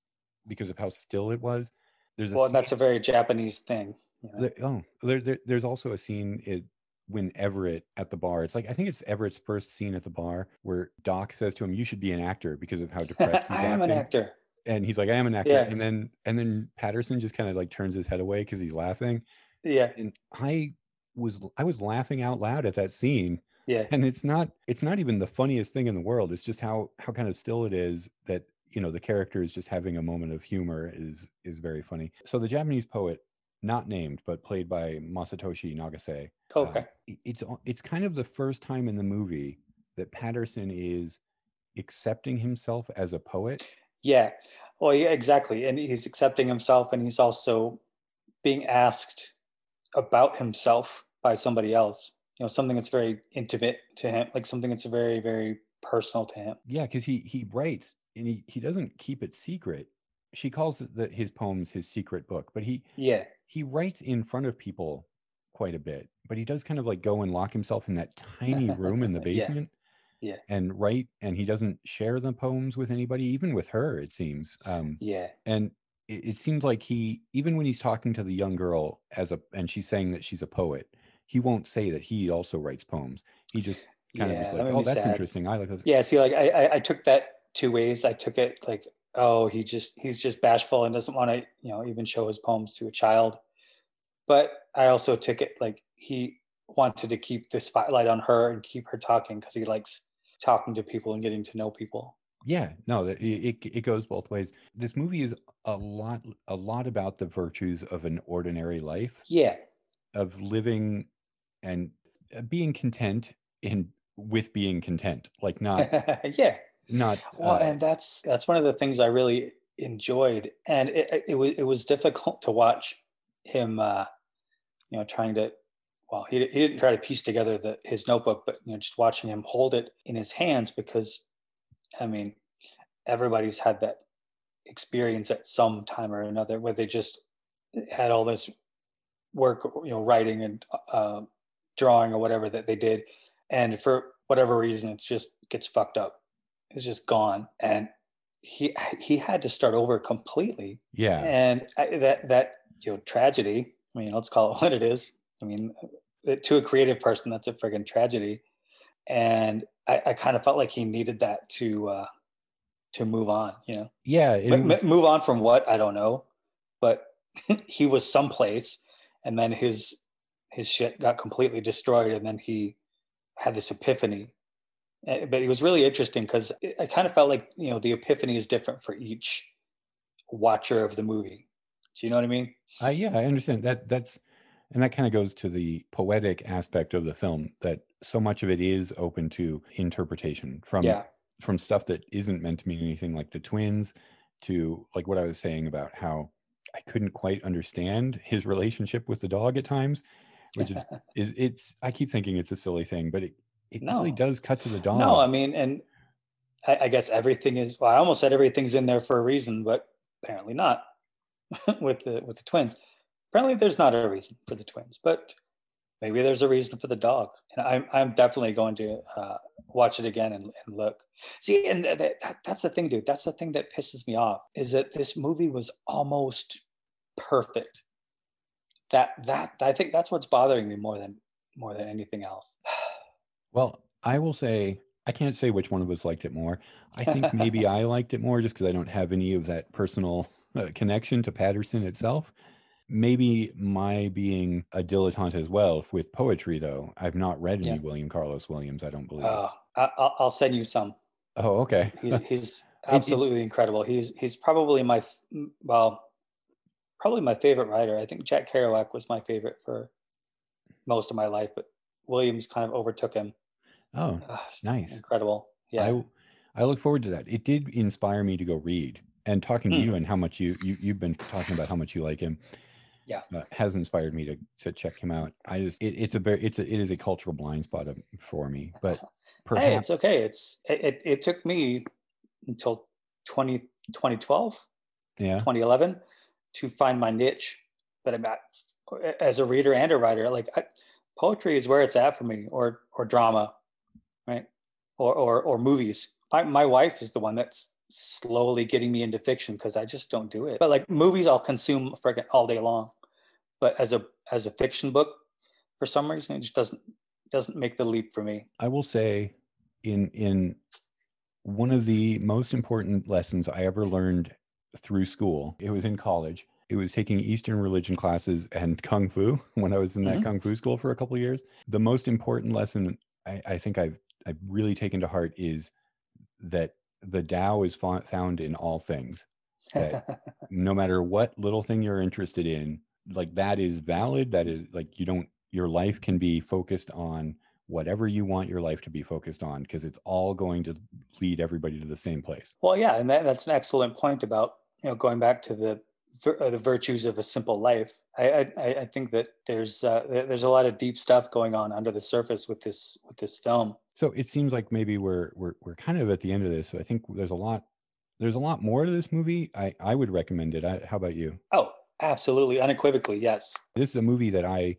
because of how still it was. There's a well, scene- that's a very Japanese thing. you know. there- oh, there, there, there's also a scene it, when Everett at the bar. It's like I think it's Everett's first scene at the bar where Doc says to him, "You should be an actor because of how depressed I am an actor. And he's like, "I am an actor," Yeah. and then and then Paterson just kind of like turns his head away because he's laughing, Yeah, and I was I was laughing out loud at that scene, yeah. and it's not it's not even the funniest thing in the world. It's just how how kind of still it is that you know the character is just having a moment of humor is is very funny. So the Japanese poet, not named but played by Masatoshi Nagase, uh, Okay. i- it's it's kind of the first time in the movie that Paterson is accepting himself as a poet. Yeah. Well, yeah, exactly. And he's accepting himself and he's also being asked about himself by somebody else. You know, something that's very intimate to him, like something that's very, very personal to him. Yeah, because he he writes and he he doesn't keep it secret. She calls it the, his poems his secret book, but he Yeah. he writes in front of people quite a bit. But he does kind of like go and lock himself in that tiny room in the basement. Yeah. Yeah and write, and he doesn't share the poems with anybody, even with her, it seems. Um, Yeah. and it, it seems like he even when he's talking to the young girl as a and she's saying that she's a poet, he won't say that he also writes poems. He just kind Yeah, of is like, "Oh, that's sad. interesting. I like this." Yeah, see, like I, I, I took that two ways. I took it like, oh, he just he's just bashful and doesn't want to, you know, even show his poems to a child. But I also took it like he wanted to keep the spotlight on her and keep her talking because he likes talking to people and getting to know people. Yeah, no, it, it it goes both ways. This movie is a lot a lot about the virtues of an ordinary life, Yeah, of living and uh, being content in with being content, like not yeah. not Well, uh, and that's that's one of the things I really enjoyed, and it, it- it was it was difficult to watch him, uh, you know, trying to. Well, he he didn't try to piece together the his notebook, but you know, just watching him hold it in his hands because, I mean, everybody's had that experience at some time or another where they just had all this work, you know, writing and uh, drawing or whatever that they did, and for whatever reason, it's just gets fucked up. It's just gone. And he he had to start over completely. Yeah, and I, that that you know tragedy i mean let's call it what it is i mean uh, to a creative person that's a friggin' tragedy. And i, I kind of felt like he needed that to uh to move on you know? Yeah. But was, m- move on from what? I don't know. But he was someplace and then his his shit got completely destroyed and then he had this epiphany. But it was really interesting because i kind of felt like you know the epiphany is different for each watcher of the movie. Do you know what i mean? Uh, yeah, I understand. That. That's and that kind of goes to the poetic aspect of the film. That so much of it is open to interpretation from yeah from stuff that isn't meant to mean anything, like the twins, to like what I was saying about how I couldn't quite understand his relationship with the dog at times, which is is it's. I keep thinking it's a silly thing, but it it really does cut to the dog. no i mean and I, I guess everything is well i almost said everything's in there for a reason but apparently not with the with the twins apparently there's not a reason for the twins but maybe there's a reason for the dog. And i'm, I'm definitely going to uh, watch it again and, and look. See and that, that, that's the thing dude. That's the thing that pisses me off is that this movie was almost perfect. That that i think that's what's bothering me more than more than anything else. Well, I will say I can't say which one of us liked it more. I think maybe I liked it more just because I don't have any of that personal uh, connection to Paterson itself. Maybe my being a dilettante as well with poetry, though. I've not read any Yeah. William Carlos Williams. I don't believe. uh, I, I'll, I'll send you some oh, okay. he's he's absolutely incredible. He's he's probably my well, probably my favorite writer. I think Jack Kerouac was my favorite for most of my life, but Williams kind of overtook him. oh, it's nice. incredible. Yeah, I I look forward to that. It did inspire me to go read. And talking to Hmm. you and how much you, you you've been talking about how much you like him, Yeah. uh, has inspired me to to check him out. I just it, it's a very it's a it is a cultural blind spot of, for me, but perhaps hey, it's okay. It's it, it, took me until 20, 2012, yeah 2011 to find my niche that I'm at as a reader and a writer. Like I, poetry is where it's at for me, or or drama, right? Or or or movies. My my wife is the one that's slowly getting me into fiction because I just don't do it. But like movies, I'll consume freaking all day long. But as a as a fiction book, for some reason, it just doesn't doesn't make the leap for me. I will say in in one of the most important lessons I ever learned through school, it was in college. It was taking Eastern religion classes and Kung Fu when I was in that Mhm. Kung Fu school for a couple of years. The most important lesson I, I think I've I've really taken to heart is that the Tao is fo- found in all things. That no matter what little thing you're interested in, like that is valid. That is like you don't your life can be focused on whatever you want your life to be focused on because it's all going to lead everybody to the same place. Well, yeah, and that, that's an excellent point about you know going back to the uh, the virtues of a simple life. I I, I- I think that there's uh, there's a lot of deep stuff going on under the surface with this with this film. So it seems like maybe we're we're we're kind of at the end of this. So I think there's a lot there's a lot more to this movie. I I would recommend it. I, how about you? Oh, absolutely, unequivocally, yes. This is a movie that I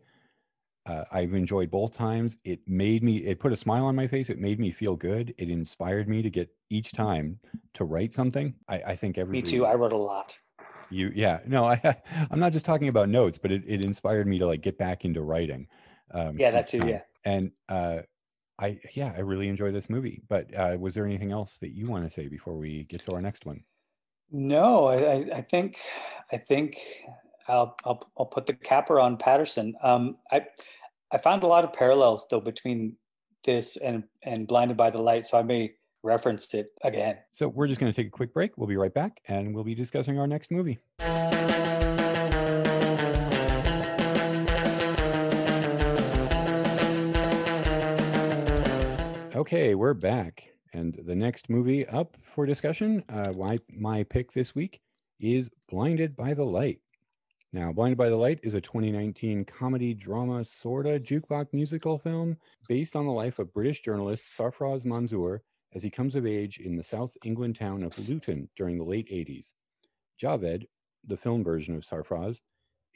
uh, I've enjoyed both times. It made me it put a smile on my face. It made me feel good. It inspired me to get each time to write something. I, I think every Me too. I wrote a lot. you yeah no i i'm not just talking about notes but it, it inspired me to like get back into writing um yeah that too time. yeah and uh i yeah i really enjoy this movie but uh was there anything else that you want to say before we get to our next one no i i think i think i'll i'll, I'll put the capper on paterson. Um i i found a lot of parallels though between this and and blinded by the light so i may reference it again. So we're just going to take a quick break. We'll be right back and we'll be discussing our next movie. Okay, we're back. And the next movie up for discussion, uh, my, my pick this week is Blinded by the Light. Now, Blinded by the Light is a 2019 comedy drama sorta jukebox musical film based on the life of British journalist Sarfraz Manzoor as he comes of age in the South England town of Luton during the late 80s. Javed, the film version of Sarfraz,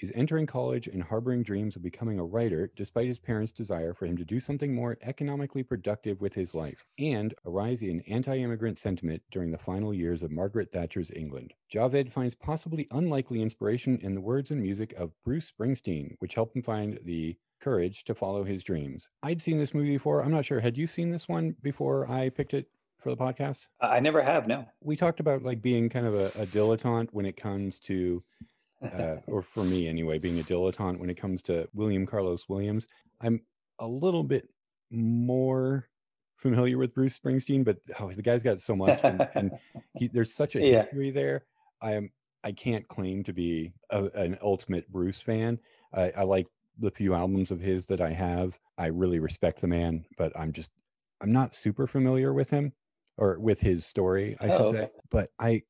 is entering college and harboring dreams of becoming a writer despite his parents' desire for him to do something more economically productive with his life, and a rise in anti immigrant sentiment during the final years of Margaret Thatcher's England. Javed finds possibly unlikely inspiration in the words and music of Bruce Springsteen, which help him find the courage to follow his dreams. I'd seen this movie before. I'm not sure. Had you seen this one before I picked it for the podcast? I never have, no. We talked about like being kind of a, a dilettante when it comes to uh, or for me anyway, being a dilettante when it comes to William Carlos Williams. I'm a little bit more familiar with Bruce Springsteen, but oh, the guy's got so much, and, and he, there's such a yeah. history there. I am I can't claim to be a, an ultimate Bruce fan. I, I like the few albums of his that I have. I really respect the man, but I'm just I'm not super familiar with him or with his story, I should oh, say. But I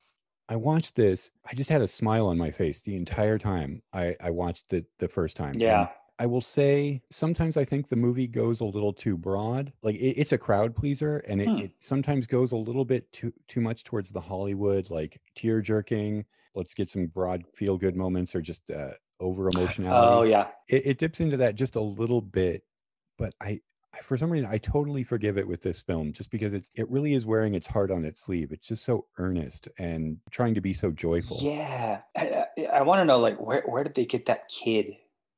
I watched this. I just had a smile on my face the entire time I, I watched it the first time. Yeah. And I will say sometimes I think the movie goes a little too broad. Like it, it's a crowd pleaser, and it, hmm. it, sometimes goes a little bit too too much towards the Hollywood, like tear jerking. Let's get some broad feel good moments, or just uh, over emotionality. Oh yeah, it, it dips into that just a little bit. But I for some reason I totally forgive it with this film just because it's it really is wearing its heart on its sleeve. It's just so earnest and trying to be so joyful. Yeah, I, I, I want to know like where where did they get that kid?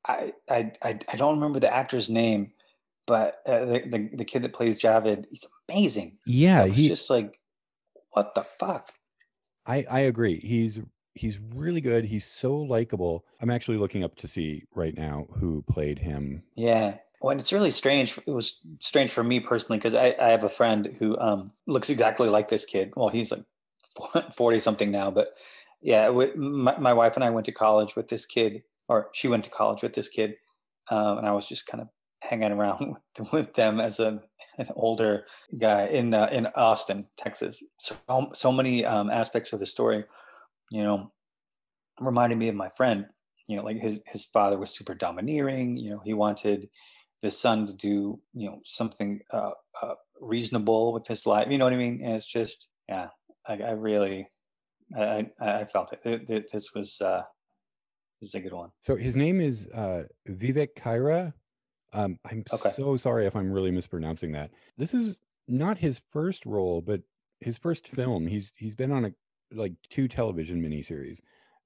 I I I, I don't remember the actor's name, but uh, the, the, the kid that plays Javed, he's amazing. Yeah, he's just like what the fuck. I I agree. He's he's really good. He's so likable. I'm actually looking up to see right now who played him. Yeah. Well, and it's really strange. It was strange for me personally because I, I have a friend who um, looks exactly like this kid. Well, he's like 40 something now, but yeah, my, my, wife and I went to college with this kid, or she went to college with this kid. Um, and I was just kind of hanging around with, with them as a, an older guy in, uh, in Austin, Texas. So, so many um, aspects of the story, you know, reminded me of my friend, you know, like his, his father was super domineering, you know, he wanted, the son to do you know something uh, uh, reasonable with his life. You know what I mean? And it's just yeah, I, I really I, I felt it. it, it this was uh, this is a good one. So his name is uh, Vivek Khaira. Um, I'm okay. so sorry if I'm really mispronouncing that. This is not his first role, but his first film. He's he's been on a like two television miniseries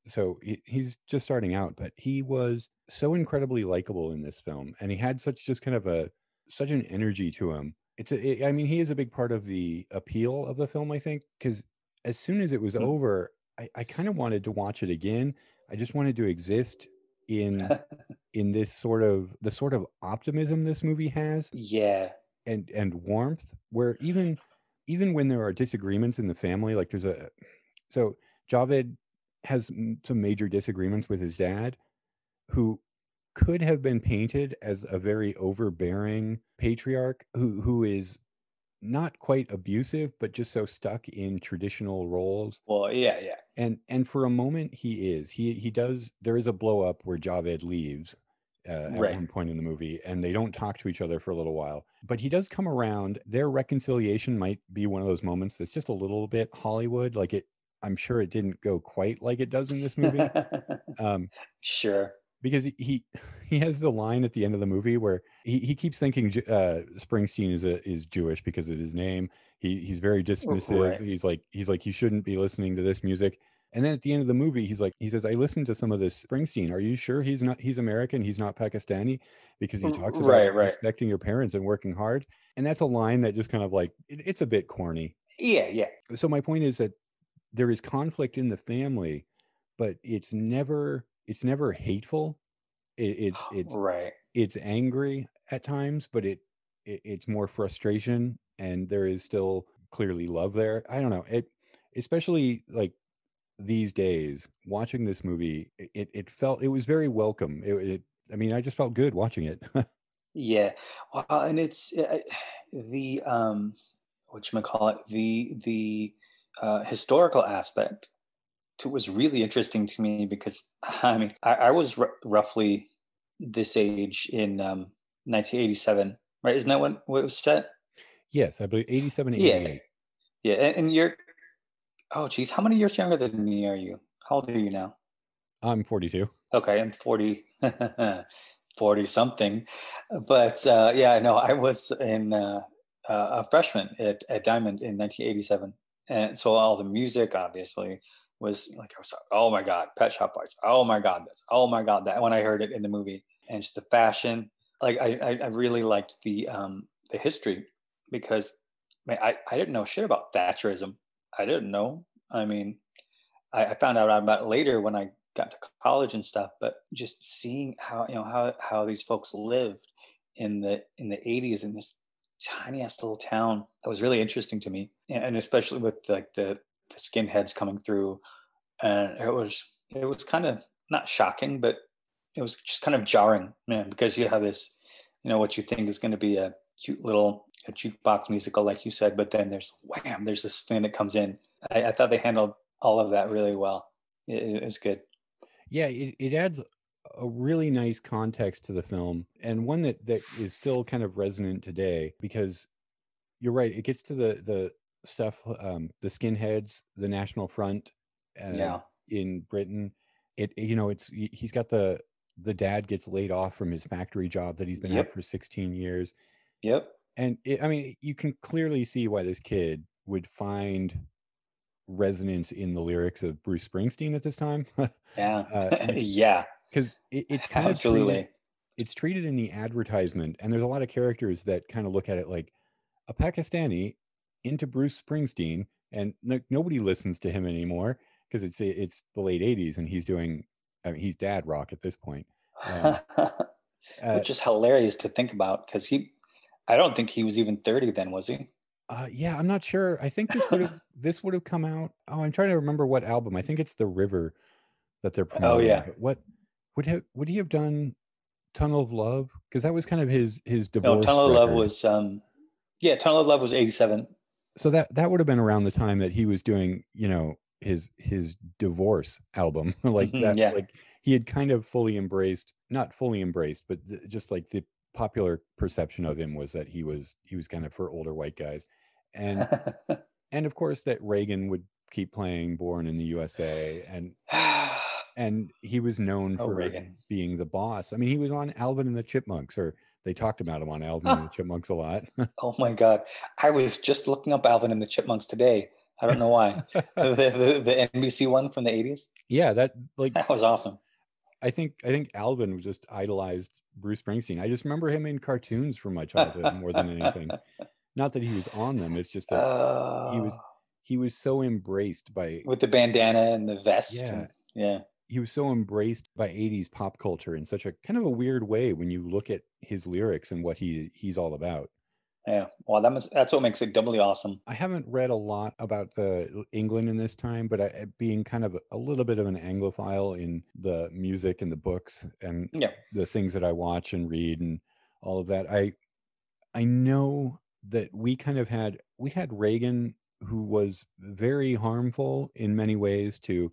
so he, he's just starting out, but he was so incredibly likable in this film, and he had such just kind of a such an energy to him. It's a, it, I mean, he is a big part of the appeal of the film, I think, because as soon as it was mm. over, I, I kind of wanted to watch it again. I just wanted to exist in in this sort of the sort of optimism this movie has. Yeah. And and warmth where even even when there are disagreements in the family, like there's a so Javed has some major disagreements with his dad, who could have been painted as a very overbearing patriarch who who is not quite abusive but just so stuck in traditional roles. Well yeah yeah. And and for a moment he is. He he does there is a blow up where javed leaves uh, at right. one point in the movie and they don't talk to each other for a little while. But he does come around. Their reconciliation might be one of those moments that's just a little bit hollywood like it I'm sure it didn't go quite like it does in this movie. um, sure. Because he he has the line at the end of the movie where he, he keeps thinking uh, Springsteen is a, is Jewish because of his name. He he's very dismissive. Right. He's like he's like you shouldn't be listening to this music. And then at the end of the movie, he's like, he says, I listened to some of this Springsteen. Are you sure he's not, he's American? He's not Pakistani? Because he talks about Right, right. respecting your parents and working hard. And that's a line that just kind of like, it- it's a bit corny. Yeah, yeah. So my point is that there is conflict in the family, but it's never, it's never hateful. It, it's, it's, right. it's angry at times, but it, it it's more frustration and there is still clearly love there. I don't know. It especially like these days watching this movie, it it felt it was very welcome. It, it I mean, I just felt good watching it. Yeah. Well, and it's uh, the um what you call it the the uh, historical aspect to was really interesting to me because I mean I, I was r- roughly this age in um 1987 right isn't that when what it was set yes, I believe 87 yeah 88. yeah and, and you're oh geez how many years younger than me are you how old are you now I'm 42. Okay, I'm 40, 40 something. But uh, yeah, I know I was in uh, uh, a freshman at, at Diamond in 1987. And so all the music obviously was like, I was like, oh my God, Pet Shop Boys. Oh my God, this. Oh my God, that. When I heard it in the movie and just the fashion, like I, I, really liked the um, the history because man, I, I didn't know shit about Thatcherism. I didn't know. I mean, I, I found out about it later when I got to college and stuff, but just seeing how you know how how these folks lived in the in the 80s in this tiny ass little town that was really interesting to me, and and especially with like the the skinheads coming through, and it was it was kind of not shocking, but it was just kind of jarring, man, because you have this, you know, what you think is going to be a cute little a jukebox musical, like you said, but then there's wham, there's this thing that comes in. I, I thought they handled all of that really well. It, it was good. Yeah, it, it adds a really nice context to the film and one that that is still kind of resonant today because you're right it gets to the the stuff um the skinheads the national front uh, Yeah. in britain it you know it's he- he's got the the dad gets laid off from his factory job that he's been Yep. at for 16 years Yep. and it, i mean you can clearly see why this kid would find resonance in the lyrics of bruce springsteen at this time Yeah. Uh, yeah. Because it, it's kind of treated, Absolutely. it's treated in the advertisement and there's a lot of characters that kind of look at it like a pakistani into bruce springsteen and no, nobody listens to him anymore because it's it's the late 80s and he's doing I mean, he's dad rock at this point um, uh, Which is hilarious to think about because he, I don't think he was even 30 then, was he? uh, yeah i'm not sure i think this would have this would have come out oh i'm trying to remember what album i think it's the river that they're promoting Oh, yeah. what would have would he have done tunnel of love because that was kind of his his divorce. No, Tunnel of Love was, um, yeah, Tunnel of Love was 87. so that that would have been around the time that he was doing you know his his divorce album like Mhm, that yeah. like he had kind of fully embraced not fully embraced but th- just like the popular perception of him was that he was he was kind of for older white guys and and of course that reagan would keep playing born in the usa and and he was known Oh, for Reagan. being the boss i mean he was on alvin and the chipmunks or they talked about him on alvin and the chipmunks a lot oh my God. I was just looking up Alvin and the Chipmunks today. I don't know why. the, the, the NBC one from the 80s? yeah that like That was awesome. I think I think Alvin just idolized Bruce Springsteen. I just remember him in cartoons from my childhood more than anything. Not that he was on them. It's just that he was Oh, he was so embraced by with the bandana and the vest. yeah and- yeah. He was so embraced by 80s pop culture in such a kind of a weird way when you look at his lyrics and what he he's all about. Yeah. Well, that must, that's what makes it doubly awesome. I haven't read a lot about the England in this time, but I, being kind of a little bit of an Anglophile in the music and the books and Yeah. the things that I watch and read and all of that, I I know that we kind of had we had Reagan who was very harmful in many ways to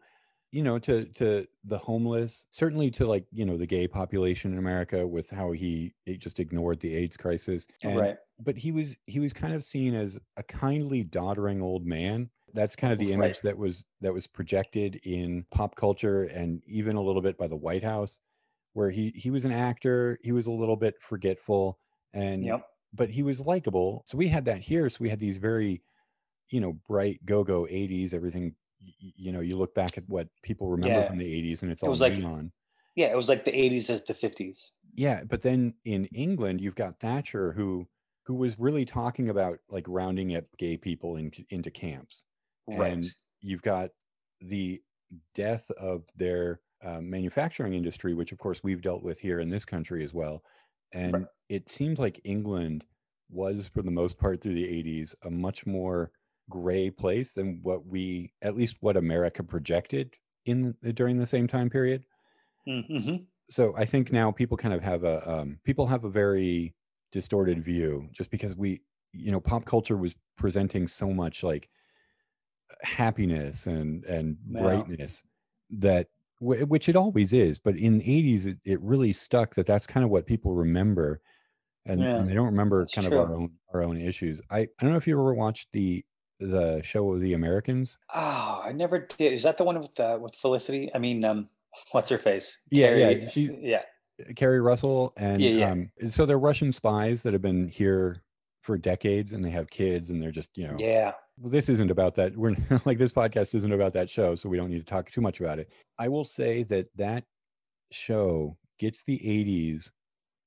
you know to to the homeless certainly to like you know the gay population in america with how he, just ignored the aids crisis and right. but he was he was kind of seen as a kindly doddering old man that's kind of the image Right. that was that was projected in pop culture and even a little bit by the white house where he he was an actor he was a little bit forgetful and Yep. but he was likable so we had that here so we had these very you know bright go-go 80s everything you know you look back at what people remember Yeah. from the 80s and it's It all was like- neon Yeah, it was like the 80s as the 50s. yeah but then in england you've got thatcher who who was really talking about like rounding up gay people into, into camps Right. and you've got the death of their uh, manufacturing industry which of course we've dealt with here in this country as well and Right. it seems like england was for the most part through the 80s a much more gray place than what we at least what america projected in during the same time period. Hmm so I think now people kind of have a um, people have a very distorted view just because we you know pop culture was presenting so much like happiness and and brightness that wh- which it always is but in the 80s it, it really stuck that that's kind of what people remember and, Yeah, and they don't remember that's kind of our own our own issues. I i don't know if you ever watched the the show of the americans Oh, I never did. Is that the one with uh, with Felicity? I mean, um, what's her face? Yeah, yeah, Carrie- she's- yeah. Keri Russell and Yeah, yeah. um so they're Russian spies that have been here for decades and they have kids and they're just, you know, Yeah. well, this isn't about that. We're like this podcast isn't about that show, so we don't need to talk too much about it. I will say that that show gets the 80s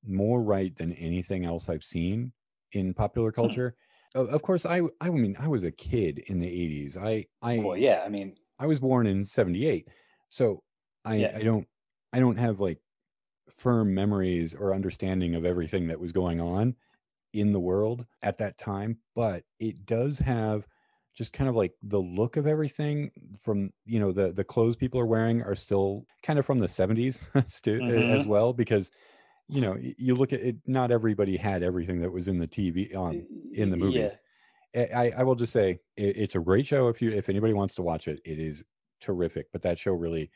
more right than anything else I've seen in popular Hmm. culture. Of of course, I I mean I was a kid in the 80s. I I Well, yeah. I mean, I was born in 78. So I Yeah. I don't I don't have like firm memories or understanding of everything that was going on in the world at that time, but it does have just kind of like the look of everything from you know the the clothes people are wearing are still kind of from the 70s stu- as Mhm. well because you know you look at it not everybody had everything that was in the TV on in the movies. I, I I will just say it, it's a great show. If you if anybody wants to watch it, it is terrific. But that show really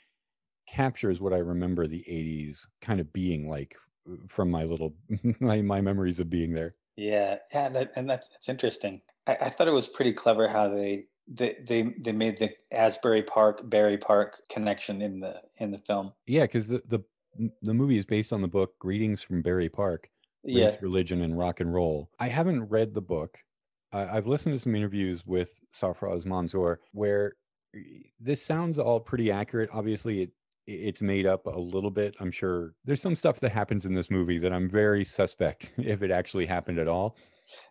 captures what I remember the '80s kind of being like uh, from my little my, my memories of being there. Yeah, yeah, that, and that's that's interesting. I, I thought it was pretty clever how they they they they made the Asbury Park Bury Park connection in the in the film. Yeah, because the, the the movie is based on the book Greetings from Bury Park, Yeah, Race, Religion, and Rock and Roll. I haven't read the book. I I've listened to some interviews with Sarfraz Manzoor where this sounds all pretty accurate. Obviously, it it's made up a little bit. I'm sure there's some stuff that happens in this movie that I'm very suspect if it actually happened at all.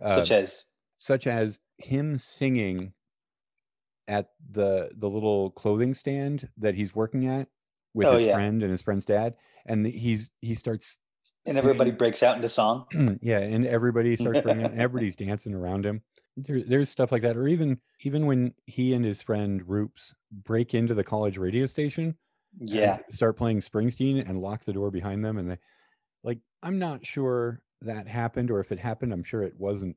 such Uh, as such as him singing at the the little clothing stand that he's working at with Oh, his yeah. friend and his friend's dad, and he's he starts and everybody singing- breaks out into song. yeah, and everybody starts bringing and everybody's dancing around him. There, there's stuff like that, or even even when he and his friend Roops break into the college radio station, Yeah, start playing Springsteen and lock the door behind them, and they like I'm not sure that happened, or if it happened, I'm sure it wasn't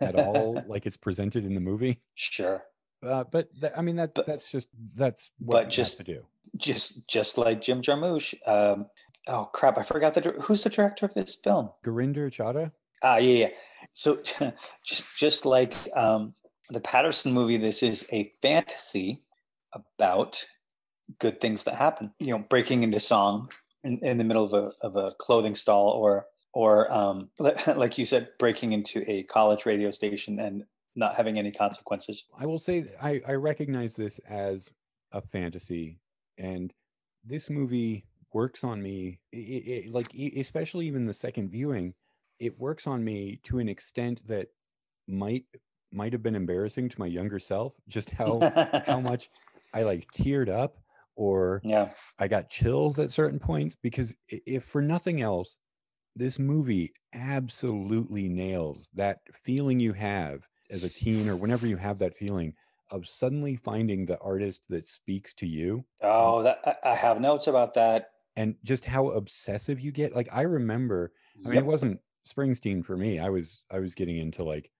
at all like it's presented in the movie. sure. Uh, but tha- I mean that But- that's just that's what but you have just- to do. Just just like Jim Jarmusch. Um, oh crap! I forgot the who's the director of this film. Gurinder Chadha. Ah, yeah, yeah. So just just like um, the Paterson movie, this is a fantasy about good things that happen. You know, breaking into song in, in the middle of a of a clothing stall, or or um, like you said, breaking into a college radio station and not having any consequences. I will say I, I recognize this as a fantasy, and this movie works on me. i i i- like especially even the second viewing, it works on me to an extent that might might have been embarrassing to my younger self. Just how how much I like teared up, or yeah, I got chills at certain points because if for nothing else, this movie absolutely nails that feeling you have as a teen or whenever you have that feeling of suddenly finding the artist that speaks to you um oh, that I- have notes about that. and just how obsessive you get. Like I remember, I mean, Yep. it wasn't Springsteen for me. I was I was getting into like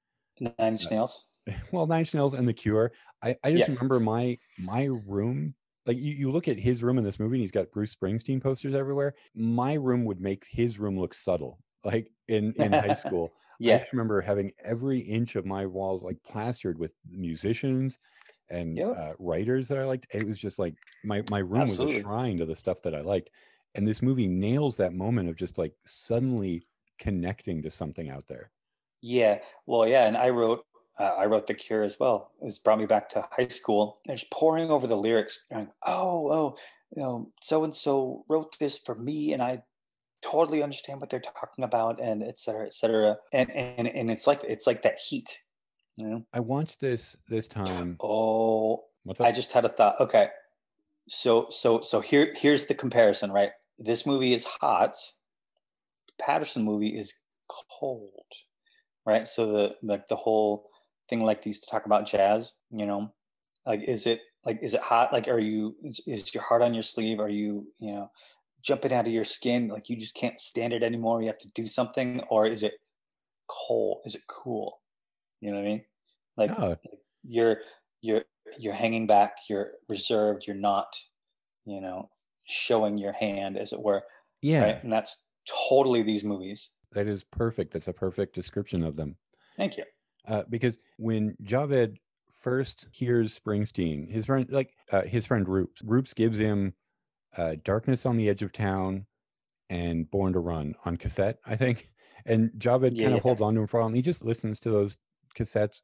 Nine uh, Inch Nails. well, Nine Inch Nails and The Cure. I, I just remember my my room. Like you, you look at his room in this movie, and he's got Bruce Springsteen posters everywhere. My room would make his room look subtle. Like in in high school, I Yeah, just remember having every inch of my walls like plastered with musicians and Yep. uh, writers that I liked. It was just like my my room was Absolutely. a shrine to the stuff that I liked. And this movie nails that moment of just like suddenly connecting to something out there. Yeah, well, yeah, and I wrote uh, I wrote The Cure as well. It's brought me back to high school. And just poring over the lyrics, going, oh, oh, you know, so and so wrote this for me, and I totally understand what they're talking about, and et cetera, et cetera. And and and it's like it's like that heat. You know? I watched this this time. Oh, What's I just had a thought. Okay, so so so here here's the comparison, right? This movie is hot. Paterson movie is cold, right? So the like the whole thing like these to talk about jazz, you know, like is it like is it hot? Like are you is, is your heart on your sleeve? Are you you know jumping out of your skin? Like you just can't stand it anymore. You have to do something, or is it cold? Is it cool? You know what I mean? Like oh. you're you're you're hanging back. You're reserved. You're not, you know, showing your hand, as it were. Yeah, right? and that's totally these movies. That is perfect. That's a perfect description of them. Thank you. Uh, because when Javed first hears Springsteen, his friend, like uh, his friend Roops, Roops gives him uh, "Darkness on the Edge of Town" and "Born to Run" on cassette, I think. And Javed yeah, kind of yeah. holds on to him for a while, and he just listens to those cassettes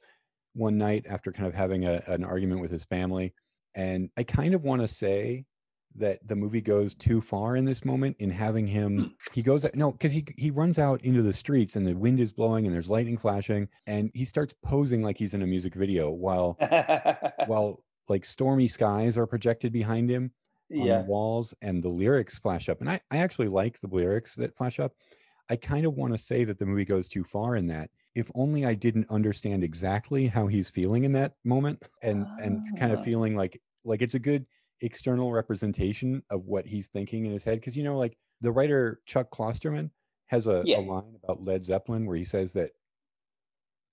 one night after kind of having a, an argument with his family. And I kind of want to say that the movie goes too far in this moment in having him hmm. he goes no because he he runs out into the streets and the wind is blowing and there's lightning flashing and he starts posing like he's in a music video while while like stormy skies are projected behind him yeah. the walls and the lyrics flash up and I, I actually like the lyrics that flash up i kind of want to say that the movie goes too far in that if only i didn't understand exactly how he's feeling in that moment and and kind of ah. feeling like like it's a good external representation of what he's thinking in his head because you know like the writer chuck klosterman has a, yeah. a, line about led zeppelin where he says that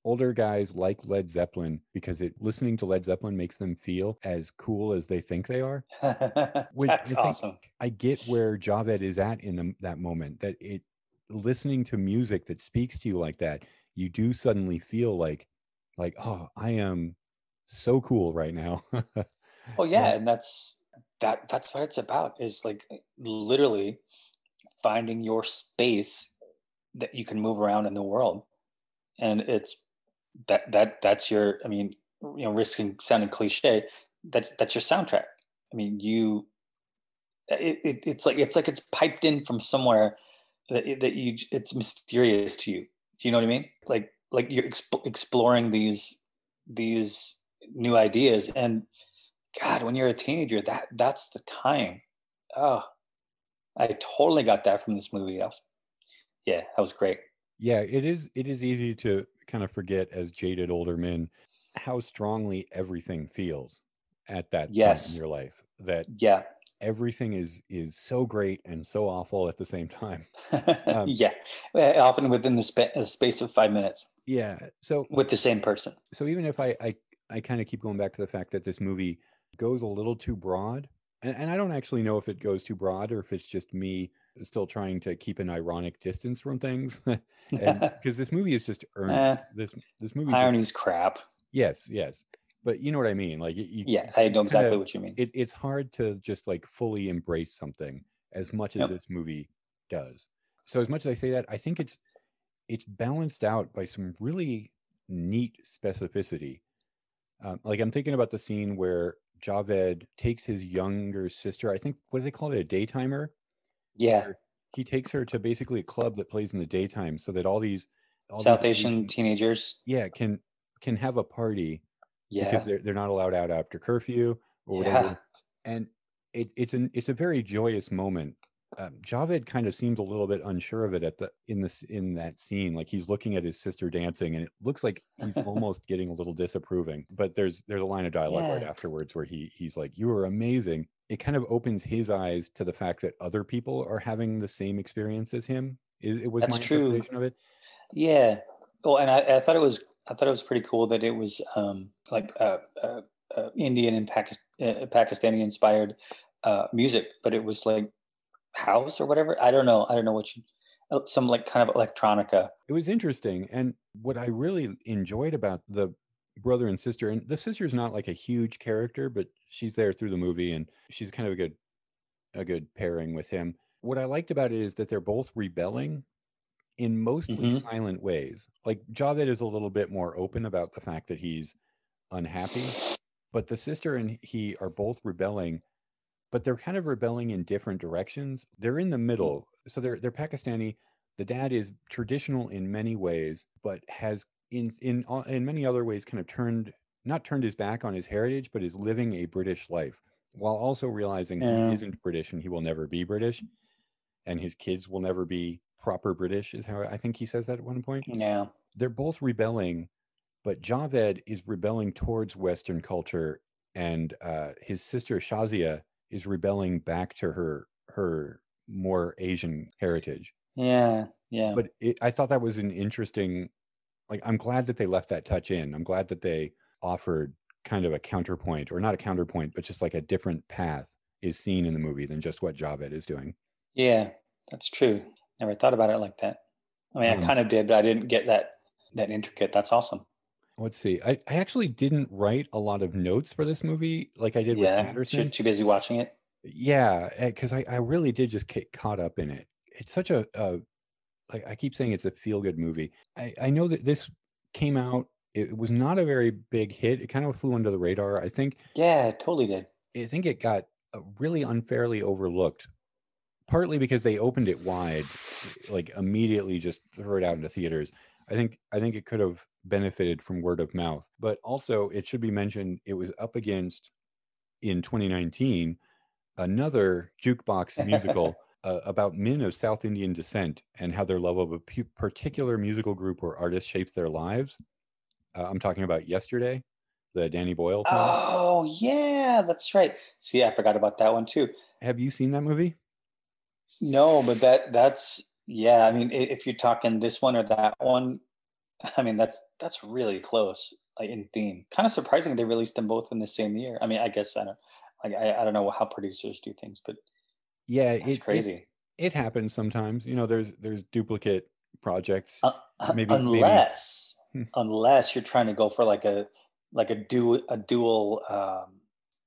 older guys like led zeppelin because it listening to led zeppelin makes them feel as cool as they think they are. Which that's I awesome. I get where javed is at in the, that moment that it listening to music that speaks to you like that you do suddenly feel like like oh i am so cool right now. Oh yeah, and that's that that's what it's about is like eh, literally finding your space that you can move around in the world. And it's that that that's your I mean, you know, risking sounding cliche, that's that's your soundtrack. I mean, you it, it, it's like it's like it's piped in from somewhere that that you it's mysterious to you. Do you know what I mean? Like like you're exp- exploring these these new ideas and God, when you're a teenager, that that's the time. Oh, I totally got that from this movie. That was, yeah, that was great. Yeah, it is. It is easy to kind of forget as jaded older men how strongly everything feels at that yes. point in your life. That yeah, everything is is so great and so awful at the same time. Um, yeah, often within the, spa- the space of five minutes. Yeah. So with the same person. So even if I I, I kind of keep going back to the fact that this movie goes a little too broad. And, and I don't actually know if it goes too broad or if it's just me still trying to keep an ironic distance from things. Because this movie is just earned. Eh, this this movie irony's just, crap. Yes, yes. But you know what I mean? Like, you, yeah, I know exactly kinda, what you mean. It, it's hard to just like fully embrace something as much as yep. this movie does. So as much as I say that, I think it's it's balanced out by some really neat specificity. Um, like I'm thinking about the scene where Javed takes his younger sister. I think what do they call it? A daytimer. Yeah. He takes her to basically a club that plays in the daytime, so that all these all South these Asian teenagers, yeah, can can have a party. Yeah. Because they're they're not allowed out after curfew or whatever. Yeah. And it, it's an it's a very joyous moment um, Javed kind of seems a little bit unsure of it at the in this in that scene. Like he's looking at his sister dancing, and it looks like he's almost getting a little disapproving. But there's there's a line of dialogue yeah. right afterwards where he he's like, "You are amazing." It kind of opens his eyes to the fact that other people are having the same experience as him. It, it was That's my true. of it. Yeah. Well, and I, I, thought it was I thought it was pretty cool that it was um, like uh, uh, uh, Indian and Pakistan, uh, Pakistani inspired uh, music, but it was like house or whatever. I don't know. I don't know what you uh, some like kind of electronica. It was interesting, and what I really enjoyed about the brother and sister, and the sister's not like a huge character, but she's there through the movie, and she's kind of a good a good pairing with him. What I liked about it is that they're both rebelling in mostly Mhm. silent ways. Like Javed is a little bit more open about the fact that he's unhappy, but the sister and he are both rebelling, but they're kind of rebelling in different directions. They're in the middle. So they're they're Pakistani. The dad is traditional in many ways, but has in in all- in many other ways kind of turned not turned his back on his heritage, but is living a British life while also realizing Yeah. he isn't British and he will never be British, and his kids will never be proper British. Is how I think he says that at one point Yeah. they're both rebelling, but Javed is rebelling towards Western culture, and uh, his sister Shazia is rebelling back to her her more Asian heritage. Yeah. Yeah. But it, I thought that was an interesting. Like, I'm glad that they left that touch in. I'm glad that they offered kind of a counterpoint, or not a counterpoint, but just like a different path is seen in the movie than just what Javed is doing. Yeah, that's true. Never thought about it like that. I mean, Um, I kind of did, but I didn't get that that intricate. That's awesome. Let's see. I, I actually didn't write a lot of notes for this movie like I did with Yeah, Paterson. too, too busy watching it. Yeah, because I, I really did just get caught up in it. It's such a, a like I keep saying it's a feel good movie. I, I know that this came out. It was not a very big hit. It kind of flew under the radar. I think Yeah, totally did. I think it got uh, really unfairly overlooked, partly because they opened it wide, like immediately just threw it out into theaters. I think I think it could have benefited from word of mouth, but also it should be mentioned it was up against in 2019 another jukebox musical uh, about men of South Indian descent and how their love of a particular musical group or artist shapes their lives. Uh, I'm talking about Yesterday, the Danny Boyle film. Oh yeah, that's right. See, I forgot about that one too. Have you seen that movie? No, but that that's yeah. I mean, if you're talking this one or that one, I mean that's that's really close in theme. Kind of surprising they released them both in the same year. I mean, I guess I don't like I, I don't know how producers do things, but Yeah, that's it, it crazy. it happens sometimes. You know, there's there's duplicate projects. Uh, maybe- maybe- unless Hmm. unless you're trying to go for like a like a dual a dual um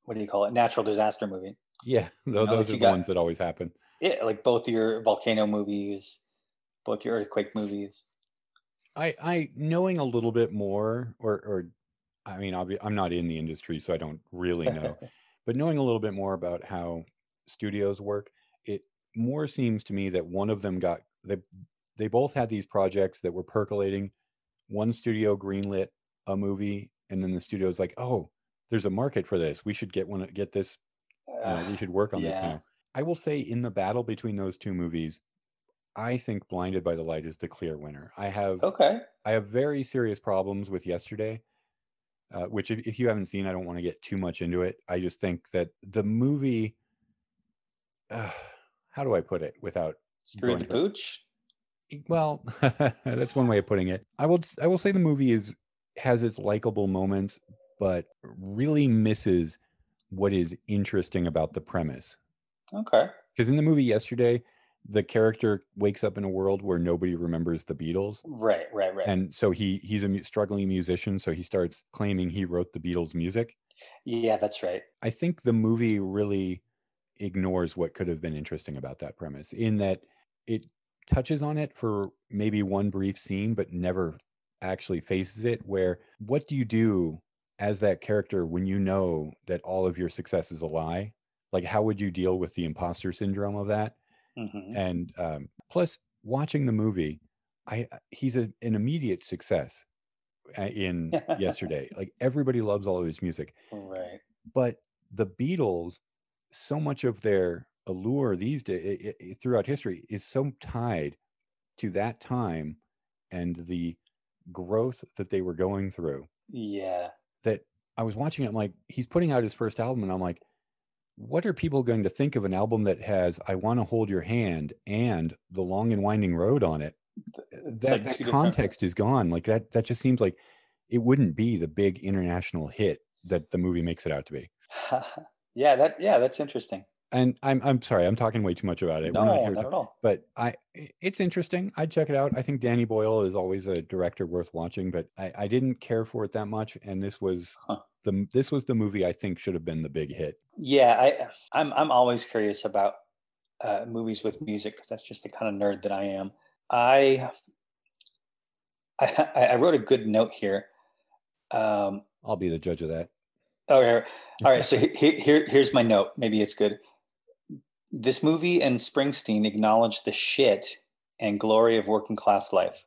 what do you call it natural disaster movie Yeah, tho- know, those are the got- ones that always happen. yeah like both your volcano movies both your earthquake movies I I knowing a little bit more, or or I mean, obvi- I'm not in the industry, so I don't really know. but knowing a little bit more about how studios work, it more seems to me that one of them got they they both had these projects that were percolating. One studio greenlit a movie, and then the studio's like, "Oh, there's a market for this. We should get one. Get this. Uh, we should work on this now." I will say, in the battle between those two movies, I think Blinded by the Light is the clear winner. I have okay I have very serious problems with yesterday, uh, which if, if you haven't seen, I don't want to get too much into it. I just think that the movie, uh, how do I put it without screwed the pooch well, that's one way of putting it. I will I will say the movie is has its likable moments, but really misses what is interesting about the premise. okay Because in the movie yesterday, the character wakes up in a world where nobody remembers the Beatles. right right right and so he he's a struggling musician so he starts claiming he wrote the beatles music yeah that's right i think the movie really ignores what could have been interesting about that premise in that it touches on it for maybe one brief scene but never actually faces it where what do you do as that character when you know that all of your success is a lie? Like how would you deal with the imposter syndrome of that? Hmm and um, plus watching the movie i he's a, an immediate success uh, in yesterday. Like everybody loves all of his music. Right. But the beatles so much of their allure these days throughout history is so tied to that time and the growth that they were going through yeah. that i was watching it I'm like he's putting out his first album and i'm like what are people going to think of an album that has i want to hold your hand and the long and winding road on it? It's that, like that two different- context is gone like that that just seems like it wouldn't be the big international hit that the movie makes it out to be yeah that yeah that's interesting and i'm i'm sorry i'm talking way too much about it no We're not here not to- at all but i i- it's interesting i'd check it out i think danny boyle is always a director worth watching but i i didn't care for it that much and this was Huh. the this was the movie i think should have been the big hit Yeah, I I'm I'm always curious about uh, movies with music because that's just the kind of nerd that I am. I, I I wrote a good note here. Um, I'll be the judge of that. Okay. All right. So here, here, here's my note. Maybe it's good. This movie and Springsteen acknowledge the shit and glory of working class life.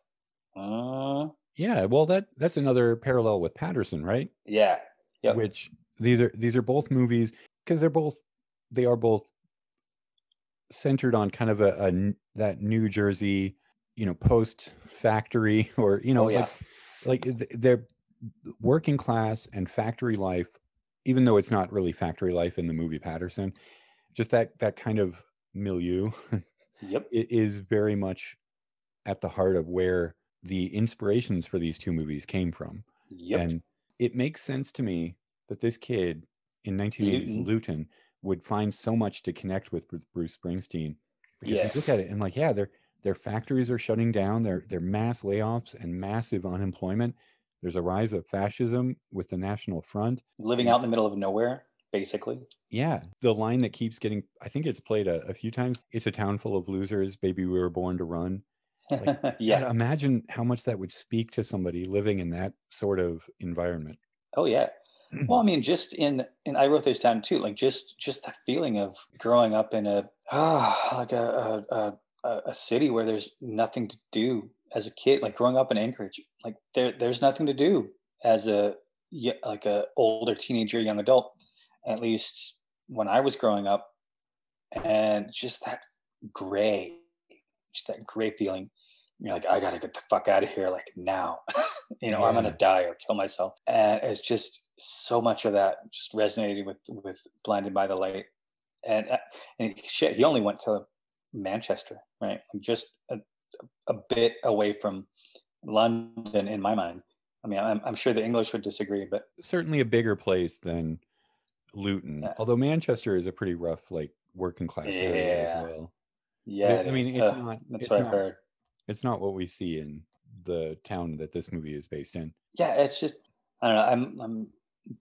Uh, yeah. Well, that that's another parallel with Paterson, right? Yeah. Yep. Which these are these are both movies because they're both they are both centered on kind of a, a that New Jersey, you know, post factory or you know, oh, yeah. like, like they're working class and factory life even though it's not really factory life in the movie Paterson, just that that kind of milieu yep. it is very much at the heart of where the inspirations for these two movies came from. Yep. And it makes sense to me that this kid in 1980s Luton. Luton would find so much to connect with Bruce Springsteen. Because yes. you look at it and like, yeah, their their factories are shutting down, their their mass layoffs and massive unemployment. There's a rise of fascism with the National Front. Living out in the middle of nowhere, basically. Yeah. The line that keeps getting, I think it's played a, a few times. It's a town full of losers. Baby, we were born to run. Like, yeah. Imagine how much that would speak to somebody living in that sort of environment. Oh, yeah. well, I mean, just in, and I wrote this down too, like just, just the feeling of growing up in a, ah, like a, a, a, a city where there's nothing to do as a kid, like growing up in Anchorage, like there there's nothing to do as a like a older teenager, young adult. At least when I was growing up, and just that gray, just that gray feeling. You're like, I gotta get the fuck out of here, like now. you know, yeah. I'm gonna die or kill myself. And it's just so much of that just resonated with with Blinded by the Light. And uh, and shit, he only went to Manchester, right? Just a, a bit away from London in my mind. I mean, I'm, I'm sure the English would disagree, but certainly a bigger place than Luton. Yeah. Although Manchester is a pretty rough, like working class yeah. area as well. Yeah, I mean, it's uh, not. That's it's what not, I've heard. It's not what we see in the town that this movie is based in. Yeah, it's just I don't know. I'm I'm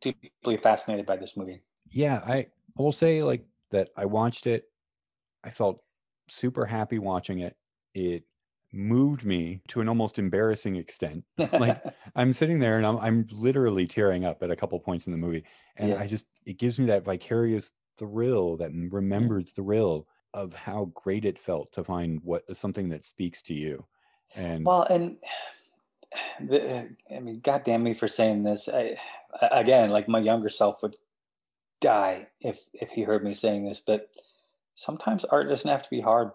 deeply fascinated by this movie. Yeah, I will say like that. I watched it. I felt super happy watching it. It moved me to an almost embarrassing extent. like I'm sitting there and I'm I'm literally tearing up at a couple points in the movie, and yeah. I just it gives me that vicarious thrill, that remembered thrill of how great it felt to find what something that speaks to you. And well, and the, uh, I mean, goddamn me for saying this. I, again, like my younger self would die if if he heard me saying this, but sometimes art doesn't have to be hard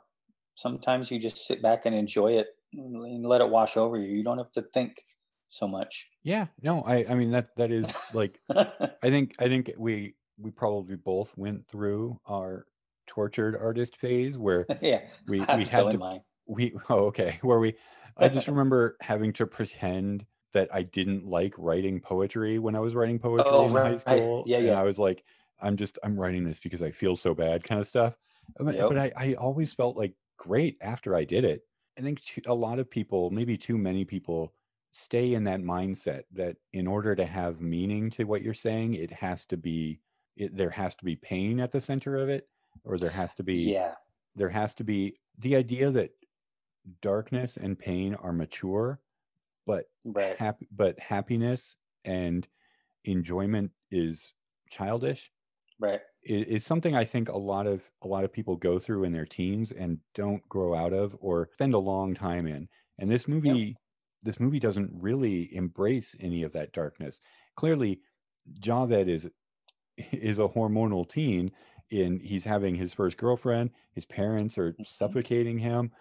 sometimes you just sit back and enjoy it and let it wash over you. You don't have to think so much. Yeah, no, I I mean that that is like I think I think we we probably both went through our tortured artist phase where yeah we we had to mine. we oh okay where we I just remember having to pretend that I didn't like writing poetry when I was writing poetry oh, in right, high school. Right. Yeah, and yeah. I was like, I'm just I'm writing this because I feel so bad, kind of stuff. Yep. But I, I always felt like great after I did it. I think a lot of people, maybe too many people, stay in that mindset that in order to have meaning to what you're saying, it has to be it, there has to be pain at the center of it, or there has to be yeah there has to be the idea that darkness and pain are mature, but right. but happiness and enjoyment is childish. Right is something I think a lot of a lot of people go through in their teens and don't grow out of or spend a long time in. And this movie yep. this movie doesn't really embrace any of that darkness. Clearly, Javed is is a hormonal teen and he's having his first girlfriend, his parents are mm-hmm. suffocating him.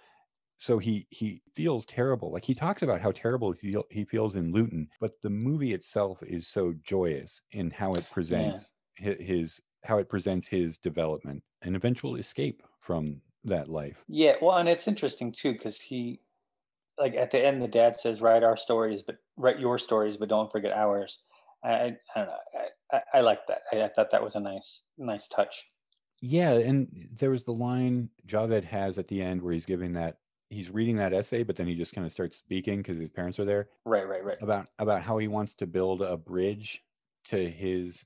So he he feels terrible. Like he talks about how terrible he, he feels in Luton, but the movie itself is so joyous in how it presents yeah. his how it presents his development and eventual escape from that life. Yeah, well, and it's interesting too because he, like at the end, the dad says, "Write our stories, but write your stories, but don't forget ours." I, I, don't know. I, I, I like that. I, I thought that was a nice, nice touch. Yeah, and there was the line Javed has at the end where he's giving that he's reading that essay, but then he just kind of starts speaking because his parents are there. Right, right, right. About about how he wants to build a bridge to his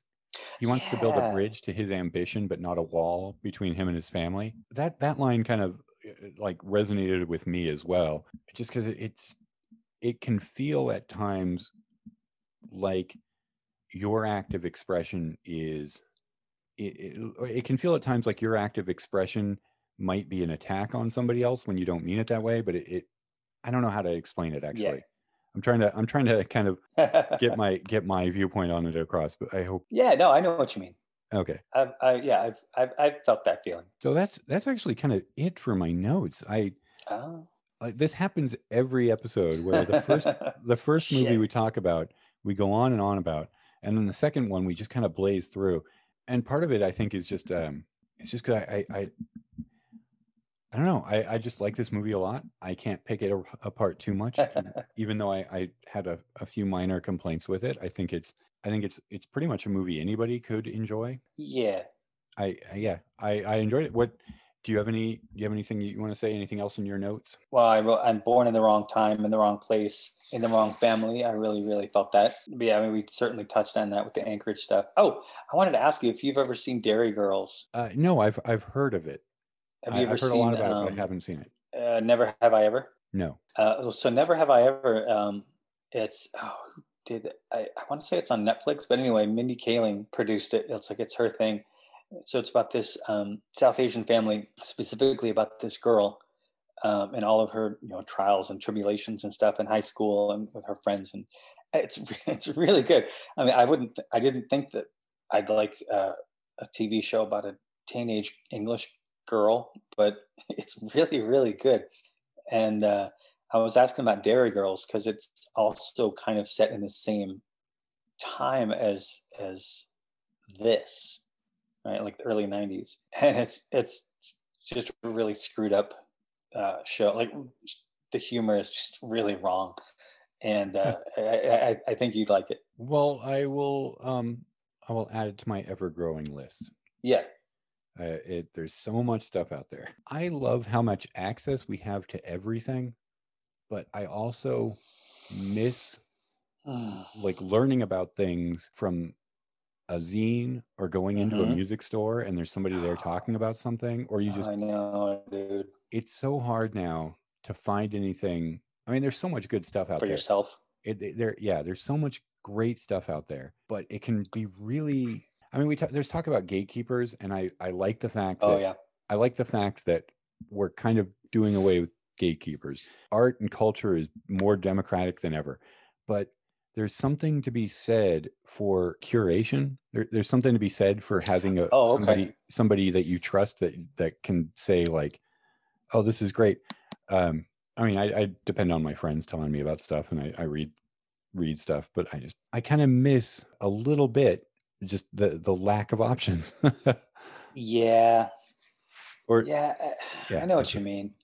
he wants yeah. to build a bridge to his ambition, but not a wall between him and his family. That that line kind of uh, like resonated with me as well, just because it's it can feel at times like your active expression is it, it, it can feel at times like your active expression might be an attack on somebody else when you don't mean it that way but it, it i don't know how to explain it actually Yeah. I'm trying to i'm trying to kind of get my get my viewpoint on it across but i hope yeah, no, I know what you mean. okay I've, I, yeah, I've, I've, I've felt that feeling. so that's that's actually kind of it for my notes i Oh. like this happens every episode where the first the first movie Shit. we talk about we go on and on about and then the second one we just kind of blaze through and part of it i think is just um it's just because I, I i i don't know i i just like this movie a lot i can't pick it a- apart too much even though i i had a, a few minor complaints with it i think it's i think it's it's pretty much a movie anybody could enjoy yeah. i, I yeah i i enjoyed it what do you have any do you have anything you want to say anything else in your notes Well, I wrote, I'm born in the wrong time, in the wrong place, in the wrong family. I really, really felt that. But yeah, I mean, we certainly touched on that with the Anchorage stuff. Oh, I wanted to ask you if you've ever seen Derry Girls. uh no i've i've heard of it Have I, you ever i've heard seen? a lot about it but um, i haven't seen it Uh, Never have I ever. no Uh, so never have I ever. Um, it's oh, who did I? I want to say it's on Netflix, but anyway, Mindy Kaling produced it. It's like it's her thing. So it's about this um, South Asian family, specifically about this girl um, and all of her you know trials and tribulations and stuff in high school and with her friends, and it's it's really good. I mean, I wouldn't, I didn't think that I'd like uh, a TV show about a teenage English girl, but it's really really good. And uh, I was asking about Derry Girls because it's also kind of set in the same time as as this, right? Like the early '90s, and it's it's just a really screwed up uh, show. Like the humor is just really wrong, and uh, I, I I think you'd like it. Well, I will um I will add it to my ever growing list. Yeah, Uh, it there's so much stuff out there. I love how much access we have to everything, but I also miss like learning about things from a zine or going into a Mhm. music store and there's somebody there talking about something or you just I know, dude, it's so hard now to find anything. I mean, there's so much good stuff out for there. For yourself. it, it- there yeah there's so much great stuff out there but it can be really i mean we ta- there's talk about gatekeepers and i i like the fact Oh that yeah, i like the fact that we're kind of doing away with gatekeepers. Art and culture is more democratic than ever but there's something to be said for curation. There, there's something to be said for having a Oh, okay. somebody somebody that you trust that that can say like oh this is great. Um i mean i, I depend on my friends telling me about stuff and i, I read read stuff but i just i kind of miss a little bit just the the lack of options yeah. or yeah, I- yeah, I know what you mean.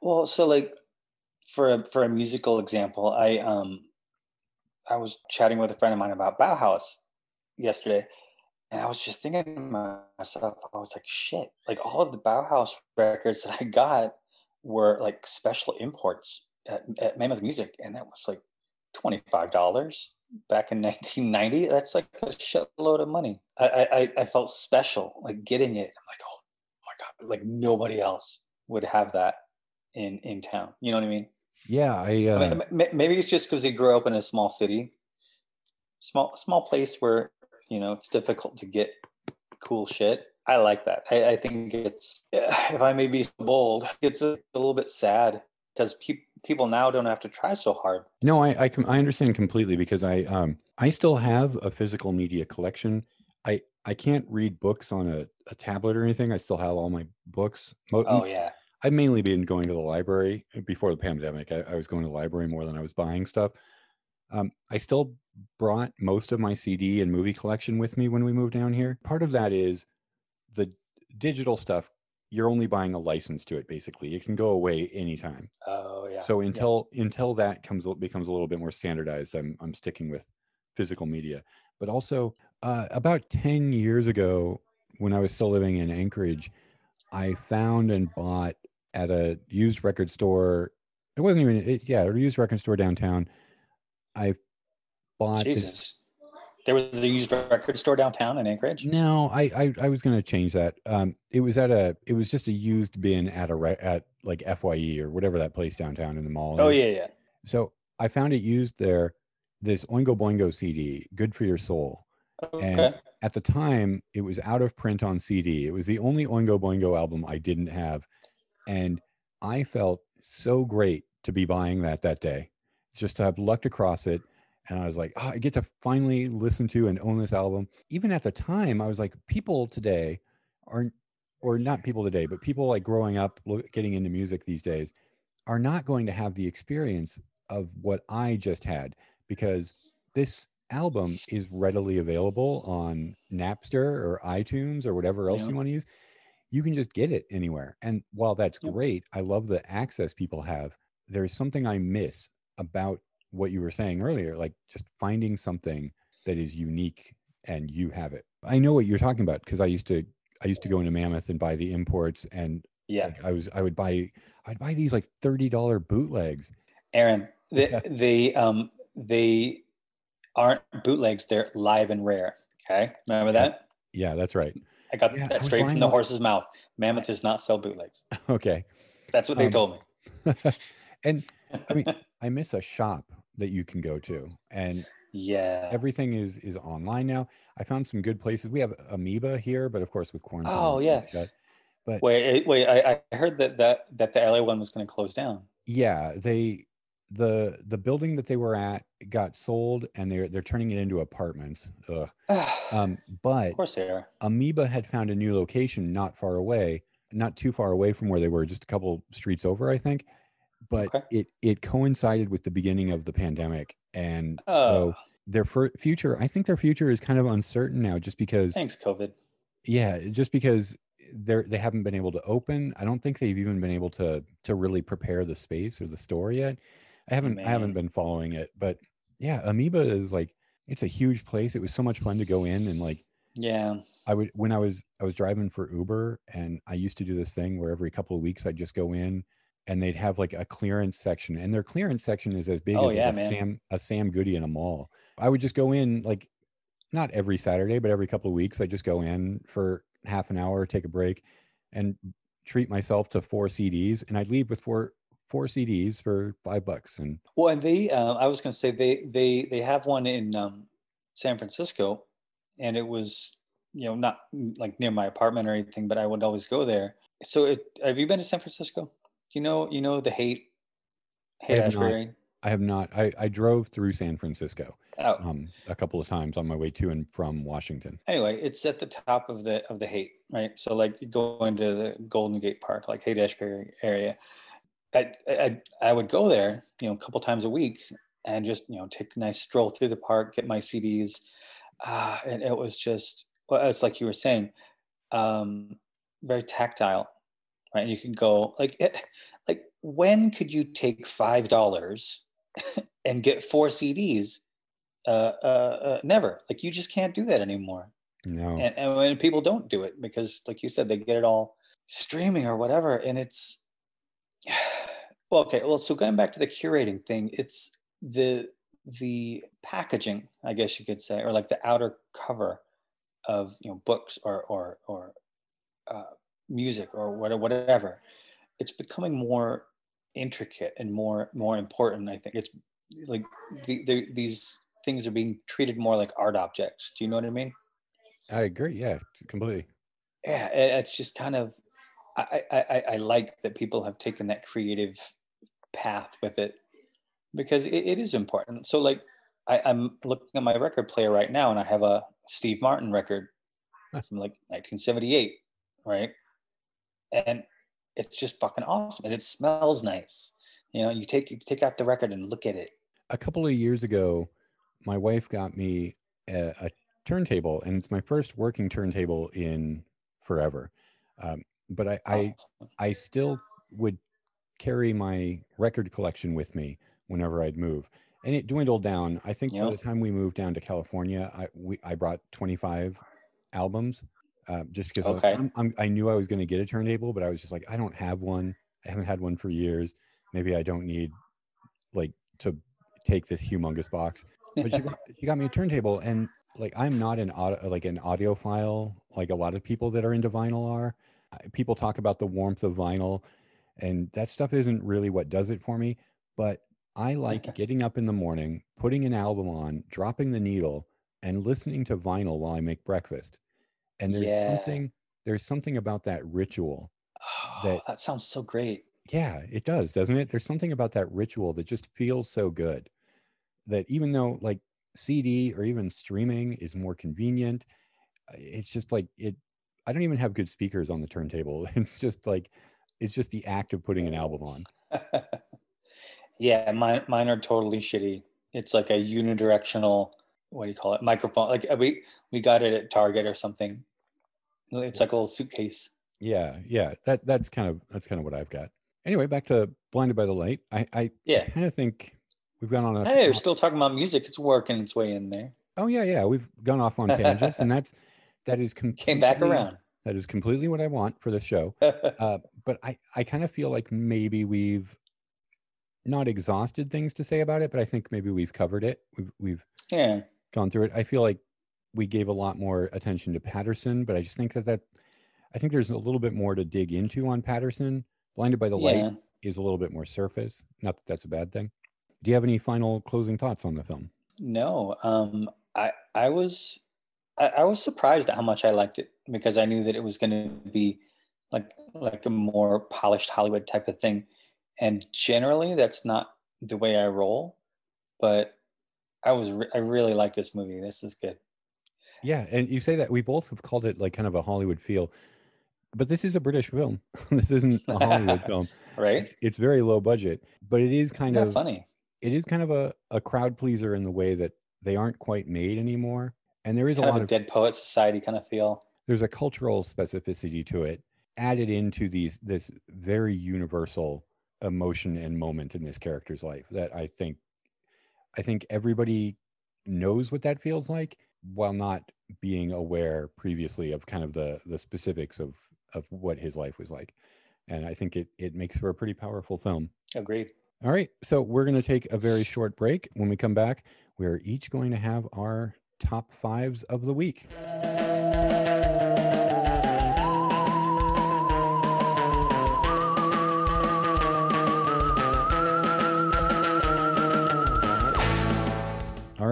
Well, so like for a, for a musical example, I um I was chatting with a friend of mine about Bauhaus yesterday, and I was just thinking to myself, I was like, shit, like all of the Bauhaus records that I got were like special imports at, at Mammoth Music, and that was like twenty five dollars back in 1990. That's like a shitload of money. I I, I- felt special like getting it. I'm like, oh my god, like nobody else would have that in in town. You know what I mean? yeah i uh, I mean, m- maybe it's just because they grew up in a small city, small small place where you know it's difficult to get cool shit. I like that. I, I think it's if I may be bold, it's a, a little bit sad because pe- people now don't have to try so hard. No, I I, I understand completely because I um I still have a physical media collection. I I can't read books on a, a tablet or anything. I still have all my books. Oh yeah, I've mainly been going to the library uh, before the pandemic. I, I was going to the library more than I was buying stuff. Um, I still brought most of my CD and movie collection with me when we moved down here. Part of that is the digital stuff. You're only buying a license to it, basically. It can go away anytime. oh yeah. So until until that comes becomes a little bit more standardized, I'm I'm sticking with physical media. But also, uh, about ten years ago, when I was still living in Anchorage, I found and bought at a used record store. It wasn't even it, yeah, a used record store downtown. I bought this. Jesus, There was a used record store downtown in Anchorage. No, I I, I was gonna change that. Um, it was at a it was just a used bin at a at like Fye or whatever that place downtown in the mall. Oh is. yeah, yeah. So I found it used there. This Oingo Boingo CD, "Good for Your Soul." Okay. At the time, it was out of print on CD. It was the only Oingo Boingo album I didn't have, and I felt so great to be buying that that day, just to have lucked across it. And I was like, oh, I get to finally listen to and own this album. Even at the time, I was like, people today are, or not people today, but people like growing up, getting into music these days, are not going to have the experience of what I just had because this album is readily available on Napster or iTunes or whatever else Yeah. you want to use. You can just get it anywhere. And while that's Yeah. great, I love the access people have. There's something I miss about what you were saying earlier, like just finding something that is unique and you have it. I know what you're talking about because I used to I used to go into Mammoth and buy the imports and Yeah, like, I was I would buy I'd buy these like $30 bootlegs. Aaron. The they um they aren't bootlegs. They're live and rare. Okay, remember that? Yeah, that's right. I got Yeah, that straight from the horse's mouth. Mammoth does not sell bootlegs. Okay. That's what they Um, told me. and I mean, I miss a shop that you can go to, and yeah. everything is is online now. I found some good places. We have Amoeba here, but of course with quarantine. Oh, yeah. shut. But Wait, eh, wait. I, I heard that that that the LA one was going to close down. yeah, they the the building that they were at got sold, and they're they're turning it into apartments. Ugh. of Um, but course they are. Amoeba had found a new location not far away, not too far away from where they were, just a couple streets over, I think. But Okay. it it coincided with the beginning of the pandemic, and Oh, so their future, I think their future is kind of uncertain now, just because, thanks, COVID. yeah, just because they're they haven't been able to open. I don't think they've even been able to to really prepare the space or the store yet. I haven't I haven't been following it, but yeah, Amoeba is like it's a huge place. It was so much fun to go in and like Yeah. I would when I was I was driving for Uber and I used to do this thing where every couple of weeks I'd just go in and they'd have like a clearance section and their clearance section is as big Oh, as yeah, a. Sam a Sam Goody in a mall. I would just go in like not every Saturday, but every couple of weeks I'd just go in for half an hour, take a break and treat myself to four CDs and I'd leave with four four CDs for 5 bucks and Well, and they, uh, I was going to say they they they have one in um, San Francisco, and it was you know not like near my apartment or anything, but I would always go there. So, it, have you been to San Francisco? You know, you know the Haight, Haight not. Ashbury. I have not I I drove through San Francisco Oh, um a couple of times on my way to and from Washington. anyway, it's at the top of the of the Haight, right? So like you go into the Golden Gate Park, like Haight Ashbury area. I, I I would go there, you know, a couple times a week, and just you know take a nice stroll through the park, get my CDs, uh, and it was just well, it's like you were saying, um, very tactile, right? You can go like it, like when could you take five dollars and get four CDs? Uh, uh, uh, never. Like you just can't do that anymore No. and, and when people don't do it because like you said they get it all streaming or whatever and it's well okay well so going back to the curating thing it's the the packaging i guess you could say or like the outer cover of you know books or or or uh, music or whatever it's becoming more intricate and more more important i think. It's like the, the, these things are being treated more like art objects. Do you know what i mean? I agree. Yeah, completely. yeah it- it's just kind of I, I I- I like that people have taken that creative path with it because it, it is important. So like I, i'm looking at my record player right now and i have a steve martin record from like 1978 right and it's just fucking awesome and it smells nice. You know you take you take out the record and look at it. A couple of years ago, my wife got me a, a turntable, and it's my first working turntable in forever. Um, but I, I I still would carry my record collection with me whenever I'd move, and it dwindled down. I think by the time we moved down to California, I we I brought 25 albums, uh, just because I Okay. I'm, I'm, I knew I was going to get a turntable, but I was just like, I don't have one. I haven't had one for years. Maybe I don't need like to take this humongous box. But she got, she got me a turntable, and like I'm not an audio like an audiophile like a lot of people that are into vinyl are. People talk about the warmth of vinyl, and that stuff isn't really what does it for me. But I like getting up in the morning, putting an album on, dropping the needle, and listening to vinyl while I make breakfast. And there's Yeah. something there's something about that ritual. Oh, That- that sounds so great. Yeah, it does, doesn't it? There's something about that ritual that just feels so good. That even though like CD or even streaming is more convenient, uh, it's just like it I don't even have good speakers on the turntable. It's just like it's just the act of putting an album on. yeah, mine mine are totally shitty. It's like a unidirectional. What do you call it? Microphone. Like uh, we we got it at Target or something. It's like a little suitcase. Yeah, yeah. That that's kind of that's kind of what I've got. Anyway, back to Blinded by the Light. I I Yeah. kind of think we've gone on a Hey, we're still talking about music. It's working its way in there. Oh yeah, yeah. We've gone off on tangents, and that's that is Came back around. That is completely what I want for the show. Uh, but I I kind of feel like maybe we've not exhausted things to say about it, but I think maybe we've covered it. We've we've yeah. Gone through it. I feel like we gave a lot more attention to Paterson, but I just think that that I think there's a little bit more to dig into on Paterson. Blinded by the Yeah. Light is a little bit more surface. Not that that's a bad thing. Do you have any final closing thoughts on the film? No. Um I I was I, I was surprised at how much I liked it because I knew that it was gonna be like like a more polished Hollywood type of thing. And generally that's not the way I roll. But I was re- I really like this movie. This is good. Yeah, and you say that we both have called it like kind of a Hollywood feel, but this is a British film. this isn't a Hollywood film. Right? It's, it's very low budget, but it is kind Kind of funny. it is kind of a, a crowd pleaser in the way that they aren't quite made anymore. And there is a lot of a of dead poet society kind of feel. there's a cultural specificity to it added into these this very universal emotion and moment in this character's life that I think I think everybody knows what that feels like while not being aware previously of kind of the the specifics of of what his life was like. And I think it it makes for a pretty powerful film. Agreed. All right, so we're going to take a very short break. When we come back, we're each going to have our top fives of the week.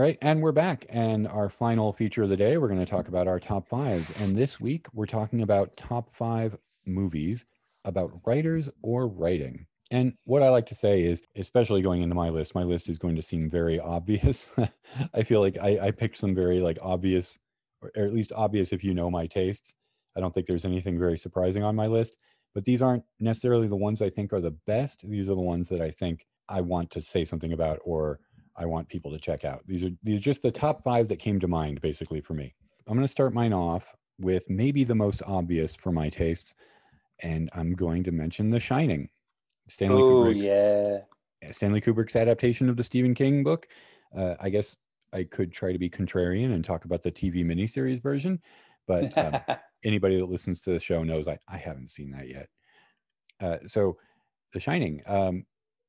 Right, and we're back. And our final feature of the day, we're going to talk about our top fives. And this week, we're talking about top five movies about writers or writing. And what I like to say is, especially going into my list, my list is going to seem very obvious. I feel like I, I picked some very like obvious, or at least obvious if you know my tastes. I don't think there's anything very surprising on my list, but these aren't necessarily the ones I think are the best. These are the ones that I think I want to say something about or I want people to check out. These are these are just the top five that came to mind basically for me. I'm going to start mine off with maybe the most obvious for my tastes, and I'm going to mention The Shining. Stanley Oh Kubrick's yeah. Stanley Kubrick's adaptation of the Stephen King book. Uh, I guess I could try to be contrarian and talk about the TV miniseries version, but um, anybody that listens to the show knows I, I haven't seen that yet. Uh, so, The Shining, um,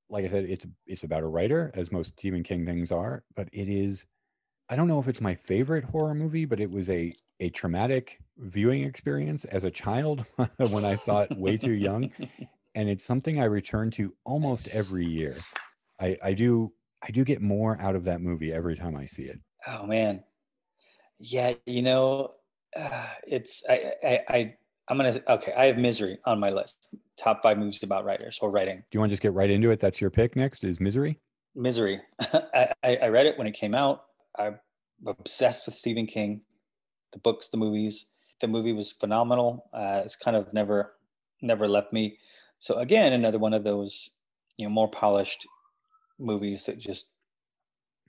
like I said, it's it's about a writer, as most Stephen King things are, but it is. I don't know if it's my favorite horror movie, but it was a a traumatic viewing experience as a child when I saw it way too young, and it's something I return to almost every year. I I do I do get more out of that movie every time I see it. Oh man, yeah. You know, uh, it's I, I I I'm gonna okay. I have Misery on my list. Top five movies about writers or writing. Do you want to just get right into it? That's your pick next. Is Misery? Misery. I, I read it when it came out. I'm obsessed with Stephen King, the books, the movies. The movie was phenomenal. Uh, it's kind of never never left me. So again, another one of those you know more polished movies that just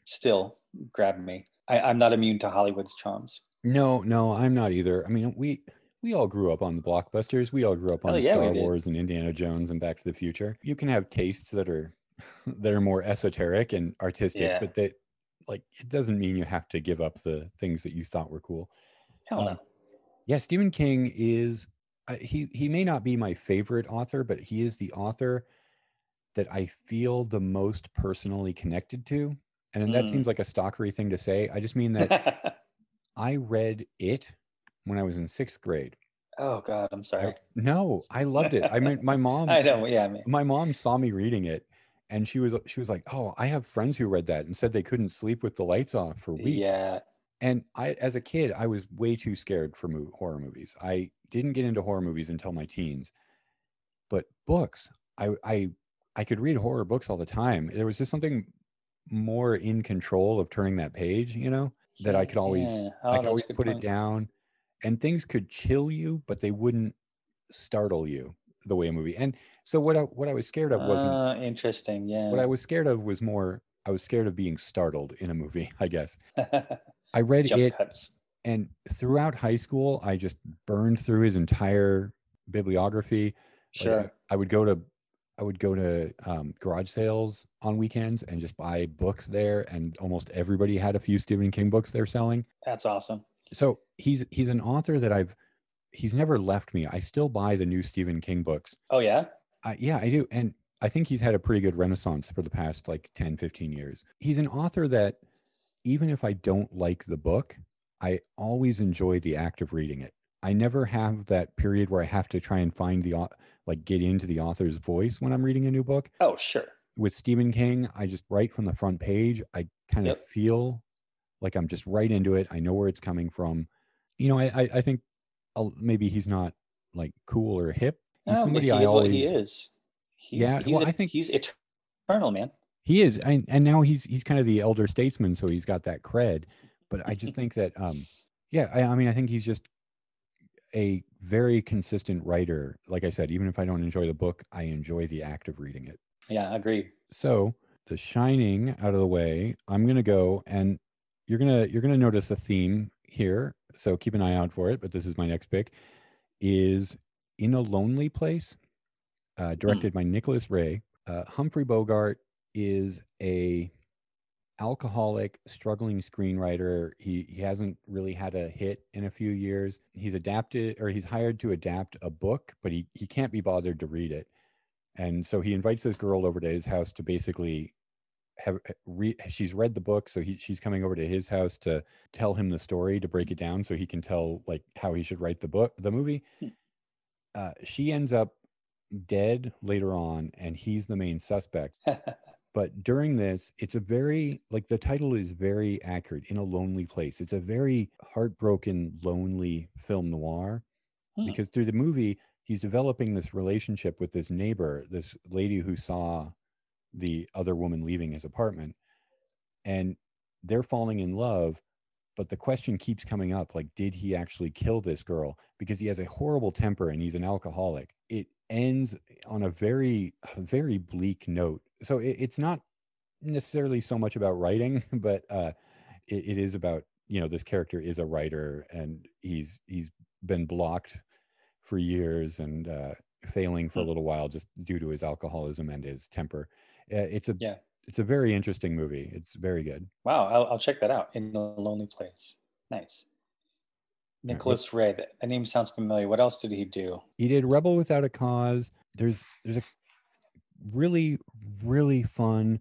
still grab me. I, I'm not immune to Hollywood's charms. No, no, I'm not either. I mean, we we all grew up on the blockbusters. We all grew up on Hell yeah, Star. Wars and Indiana Jones and Back to the Future. You can have tastes that are that are more esoteric and artistic, Yeah. but that like it doesn't mean you have to give up the things that you thought were cool. Hell no. Um, Yeah, Stephen King is uh, he he may not be my favorite author, but he is the author that I feel the most personally connected to. And that Mm. seems like a stalkery thing to say. I just mean that I read it when I was in sixth grade. Oh God, I'm sorry. No, I loved it. I mean, my mom. I know. Yeah, I mean, my mom saw me reading it, and she was she was like, "Oh, I have friends who read that and said they couldn't sleep with the lights off for weeks." yeah. And I, as a kid, I was way too scared for mo- horror movies. I didn't get into horror movies until my teens, but books, I, I, I could read horror books all the time. There was just something more in control of turning that page, you know, that I could always, Yeah. Oh, I could always put it down, and things could chill you, but they wouldn't startle you the way a movie. And so what I, what I was scared of wasn't Ah, interesting. Yeah. what I was scared of was more. I was scared of being startled in a movie. I guess I read Jump it cuts. and throughout high school i just burned through his entire bibliography Like, Sure. I, I would go to i would go to um, garage sales on weekends and just buy books there and almost everybody had a few stephen king books they're selling That's awesome. So he's he's an author that i've he's never left me i still buy the new stephen king books Oh yeah. uh, yeah, I do. And I think he's had a pretty good renaissance for the past like 10, 15 years. He's an author that even if I don't like the book, I always enjoy the act of reading it. I never have that period where I have to try and find the, like, get into the author's voice when I'm reading a new book. Oh sure. With Stephen King, I just write from the front page. I kind of feel like I'm just right into it. I know where it's coming from. You know, I, I, I think I'll, maybe he's not like cool or hip. He's No, somebody he I is what he is. He's, Yeah, He's well, a- I think- he's eternal, man. He is, and and now he's he's kind of the elder statesman, so he's got that cred. But I just think that, um, yeah, I, I mean, I think he's just a very consistent writer. Like I said, even if I don't enjoy the book, I enjoy the act of reading it. Yeah, i agree So, The Shining out of the way, I'm gonna go, and you're gonna you're gonna notice a theme here. So keep an eye out for it. But this is my next pick. Is in a lonely place, uh, directed by Nicholas Ray. Uh, Humphrey Bogart is a alcoholic, struggling screenwriter. He he hasn't really had a hit in a few years. He's adapted or he's hired to adapt a book, but he he can't be bothered to read it. And so he invites this girl over to his house to basically have uh, re, she's read the book, so he she's coming over to his house to tell him the story to break it down so he can tell like how he should write the book, the movie. Hmm. Uh, she ends up dead later on, and he's the main suspect but during this it's a very like the title is very accurate in a lonely place it's a very heartbroken lonely film noir Hmm. because through the movie he's developing this relationship with this neighbor this lady who saw the other woman leaving his apartment. And they're falling in love but the question keeps coming up like did he actually kill this girl? Because he has a horrible temper and he's an alcoholic. It ends on a very very bleak note. So it, it's not necessarily so much about writing but uh it, it is about you know this character is a writer and he's he's been blocked for years and uh failing for a Hmm. little while just due to his alcoholism and his temper it's a Yeah. it's a very interesting movie it's very good Wow, I'll, I'll check that out. In a lonely place. Nice. Nicholas Ray. That, that name sounds familiar. What else did he do? he did rebel without a cause there's there's a really really fun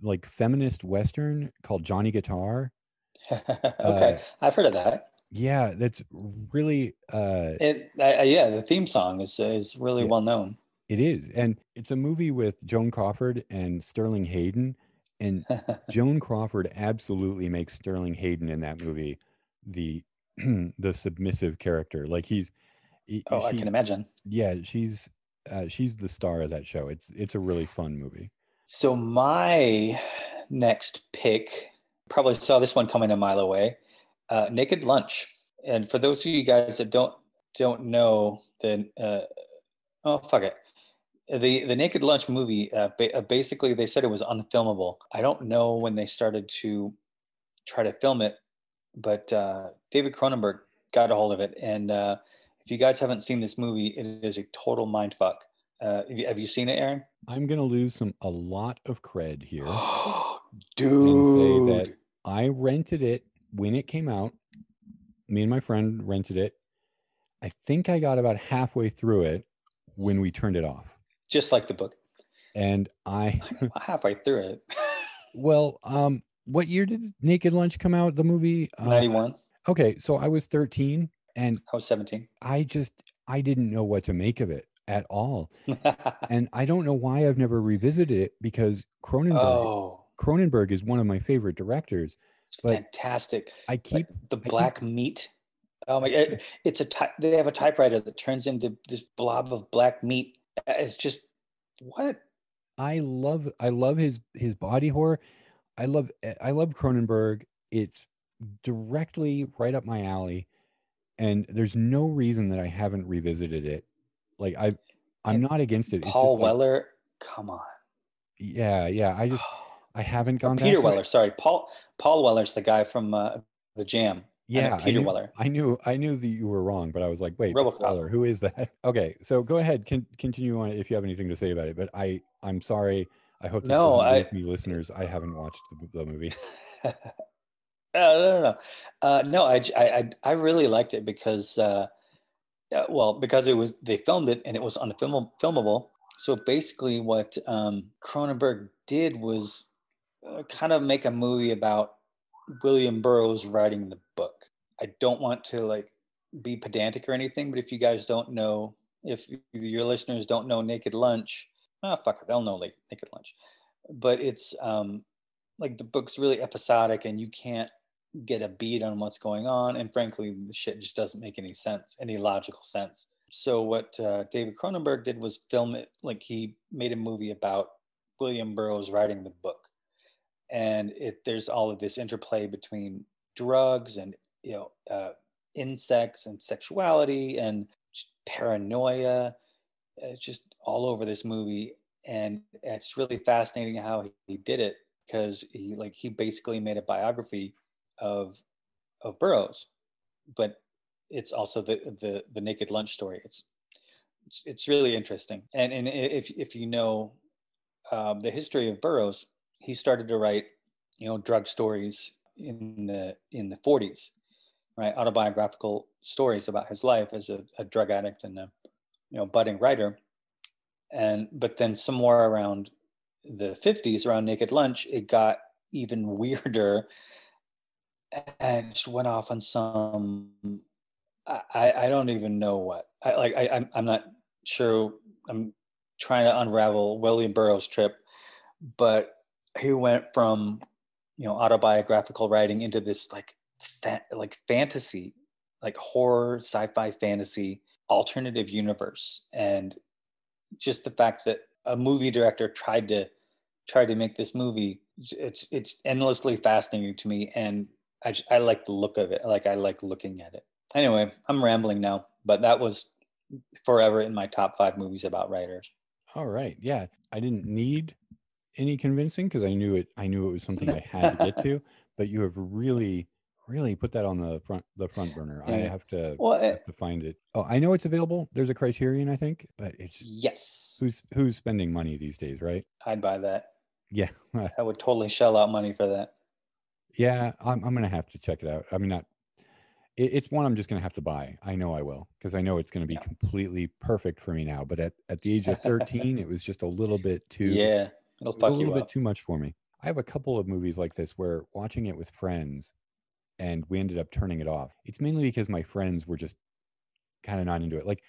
like feminist western called johnny guitar okay, Uh, I've heard of that. yeah that's really uh It, I, I- yeah, the theme song is is really Yeah. well known. It is and it's a movie with joan crawford and sterling hayden and joan crawford absolutely makes sterling hayden in that movie the the submissive character like he's he- oh, I can imagine. yeah she's uh, she's the star of that show it's it's a really fun movie So my next pick probably saw this one coming a mile away. Uh, Naked Lunch, and for those of you guys that don't don't know, then uh, oh fuck it, the the Naked Lunch movie. Uh, ba- uh, basically, they said it was unfilmable. I don't know when they started to try to film it, but uh, David Cronenberg got a hold of it, and uh, if you guys haven't seen this movie, it is a total mind fuck. Uh, have, you, have you seen it, Aaron? i'm gonna lose some a lot of cred here Dude. that- I rented it when it came out. Me and my friend rented it. I think I got about halfway through it when we turned it off. Just like the book. And I, Halfway through it. well, um, what year did Naked Lunch come out? The movie? Uh, 91. Okay, so I was 13 and I was 17. I just I didn't know what to make of it at all. And I don't know why I've never revisited it because Cronenberg oh, Cronenberg is one of my favorite directors. But fantastic. I keep Like the keep- black meat. Oh my! it- It's a ty- they have a typewriter that turns into this blob of black meat. It's just what? I love I love his his body horror. I love I love Cronenberg. It's directly right up my alley, and there's no reason that I haven't revisited it. Like I, I'm And not against it. It's Paul just like, Weller. Come on. yeah, yeah. I just I haven't gone back. Peter. Weller. Sorry, Paul. Paul Weller's the guy from uh, the Jam. I Yeah, I Peter knew, Weller. I knew I knew that you were wrong, but I was like, wait, Robocop. Weller, who is that? Okay, so go ahead, can continue on if you have anything to say about it. But I I'm sorry. I hope this No, I- me listeners. I haven't watched the, the movie. uh, no, no, no. Uh, no, I, I, I, I really liked it because, uh, uh, well, because it was they filmed it and it was unfilmable. Filmable. So basically, what um, Cronenberg did was uh, kind of make a movie about William Burroughs writing the book. I don't want to like be pedantic or anything, but if you guys don't know, if your listeners don't know Naked Lunch, ah, fuck it, they'll know like Naked Lunch. But it's um, like the book's really episodic and you can't get a beat on what's going on and frankly the shit just doesn't make any sense any logical sense so what uh, david cronenberg did was film it like he made a movie about william burroughs writing the book and it there's all of this interplay between drugs and you know uh, insects and sexuality and paranoia it's just all over this movie and it's really fascinating how he, did it because he like he basically made a biography of of Burroughs, but it's also the the the Naked Lunch story. It's it's, it's really interesting, and and if if you know um, the history of Burroughs, he started to write you know drug stories in the in the 40s, right? Autobiographical stories about his life as a, a drug addict and a you know budding writer, and but then somewhere around the 50s, around Naked Lunch, it got even weirder and just went off on some I, I don't even know what. I like I I'm, I'm not sure. I'm trying to unravel William Burroughs trip but he went from you know autobiographical writing into this like fa- like fantasy like horror sci-fi fantasy alternative universe. And just the fact that a movie director tried to tried to make this movie it's it's endlessly fascinating to me. And I, just, I like the look of it. Like i like looking at it. Anyway i'm rambling now but that was forever in my top five movies about writers. All right, yeah. I didn't need any convincing because I knew it. I knew it was something I had to get to. But you have really, really put that on the front the front burner. I have to well eh, have to find it. Oh, I know it's available. There's a Criterion, I think, but it's yes who's who's spending money these days, right? i'd buy that Yeah, i would totally shell out money for that yeah. I'm I'm gonna have to check it out. I mean, not. It, it's one I'm just gonna have to buy. I know I will because I know it's gonna be Yeah. completely perfect for me now. But at at the age of 13, it was just a little bit too. yeah it'll it was a little you bit up too much for me. I have a couple of movies like this where watching it with friends and we ended up turning it off. It's mainly because my friends were just kind of not into it. Like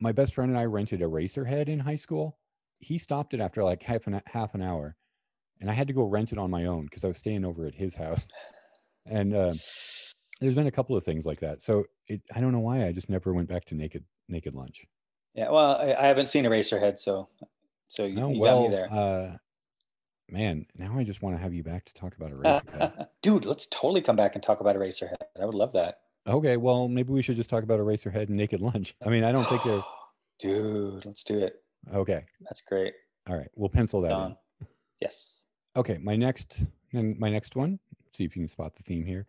my best friend and I rented Eraserhead in high school. He stopped it after like half an half an hour, and I had to go rent it on my own because I was staying over at his house. And uh, there's been a couple of things like that. So it, I don't know why I just never went back to Naked Naked Lunch. yeah well i, I haven't seen eraserhead so so you, Oh you well, got me there uh, man. Now I just want to have you back to talk about Eraserhead. dude let's totally come back and talk about eraserhead i would love that Okay, well, maybe we should just talk about Eraserhead and Naked Lunch. I mean, I don't think they're dude let's do it okay. that's great All right, we'll pencil that Done. in. yes Okay, my next and my next one. See if you can spot the theme here.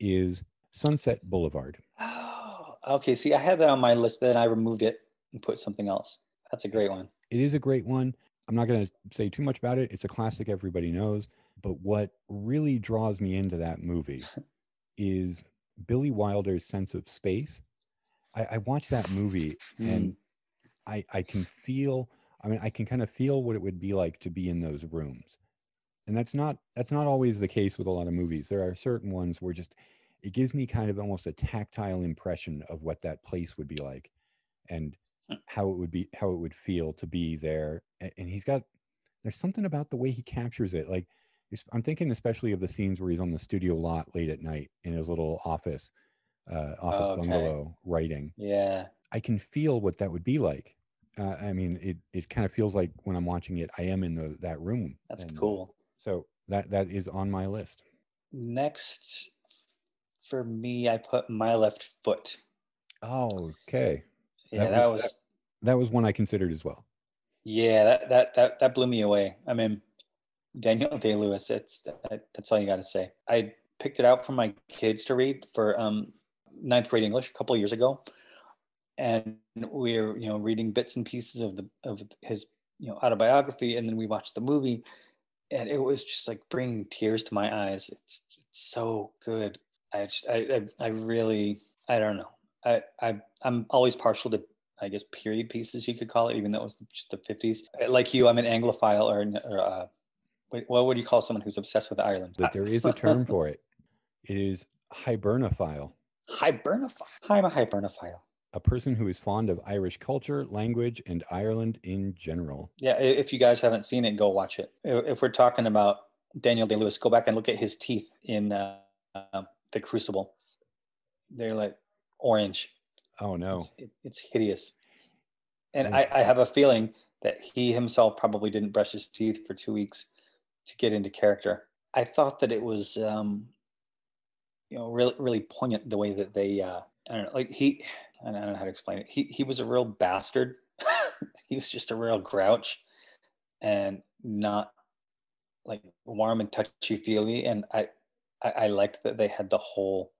Is Sunset Boulevard. Oh, okay. See, I had that on my list, but then I removed it and put something else. That's a great one. It is a great one. I'm not going to say too much about it. It's a classic everybody knows. But what really draws me into that movie is Billy Wilder's sense of space. I, I watch that movie and mm. I I can feel I mean I can kind of feel what it would be like to be in those rooms. And that's not that's not always the case with a lot of movies. There are certain ones where just it gives me kind of almost a tactile impression of what that place would be like and. How it would be how it would feel to be there and he's got there's something about the way he captures it like i'm thinking especially of the scenes where he's on the studio lot late at night in his little office uh office Okay. bungalow writing Yeah. i can feel what that would be like uh, i mean it it kind of feels like when i'm watching it i am in the that room That's and, cool. so that that is on my list Next, for me, I put my left foot. oh okay Yeah, That that, was- was, that was one i considered as well yeah, that, that that that blew me away. I mean, Daniel Day Lewis. It's that, that's all you got to say. I picked it out for my kids to read for um, ninth grade English a couple of years ago, and we were you know reading bits and pieces of the of his you know autobiography, and then we watched the movie, and it was just like bringing tears to my eyes. It's, it's so good. I, just, I I I really I don't know. I I I'm always partial to I guess period pieces you could call it, even though it was just the 50s. Like you, I'm an Anglophile or, or uh, what would you call someone who's obsessed with Ireland? but there is a term for it it is hibernophile Hibernophile. I'm a hibernophile. a person who is fond of irish culture language and ireland in general Yeah, if you guys haven't seen it, go watch it. If we're talking about Daniel Day Lewis, go back and look at his teeth in uh, uh, The Crucible. They're like orange. oh no It's, it- it's hideous. And. I, I have a feeling that he himself probably didn't brush his teeth for two weeks to get into character. I thought that it was, um, you know, really, really poignant the way that they, uh, I don't know, like he, I don't know how to explain it. He, he was a real bastard. he was just a real grouch and not like warm and touchy feely. And I, I, I liked that they had the whole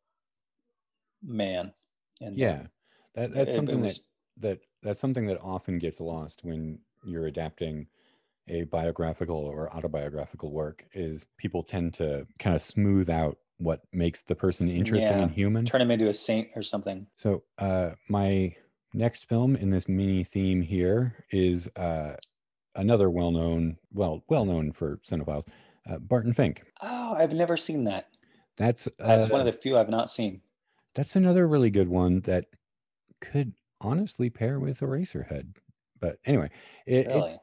man. And yeah that, that's it- it something was- that that that's something that often gets lost when you're adapting a biographical or autobiographical work is people tend to kind of smooth out what makes the person interesting and human turn him into a saint or something. So, uh, my next film in this mini theme here is uh, another well-known, well, well-known for cinephiles, uh, Barton Fink. Oh, I've never seen that. That's That's uh, one of the few I've not seen. That's another really good one that could honestly pair with Eraserhead. But anyway, it, Really? it's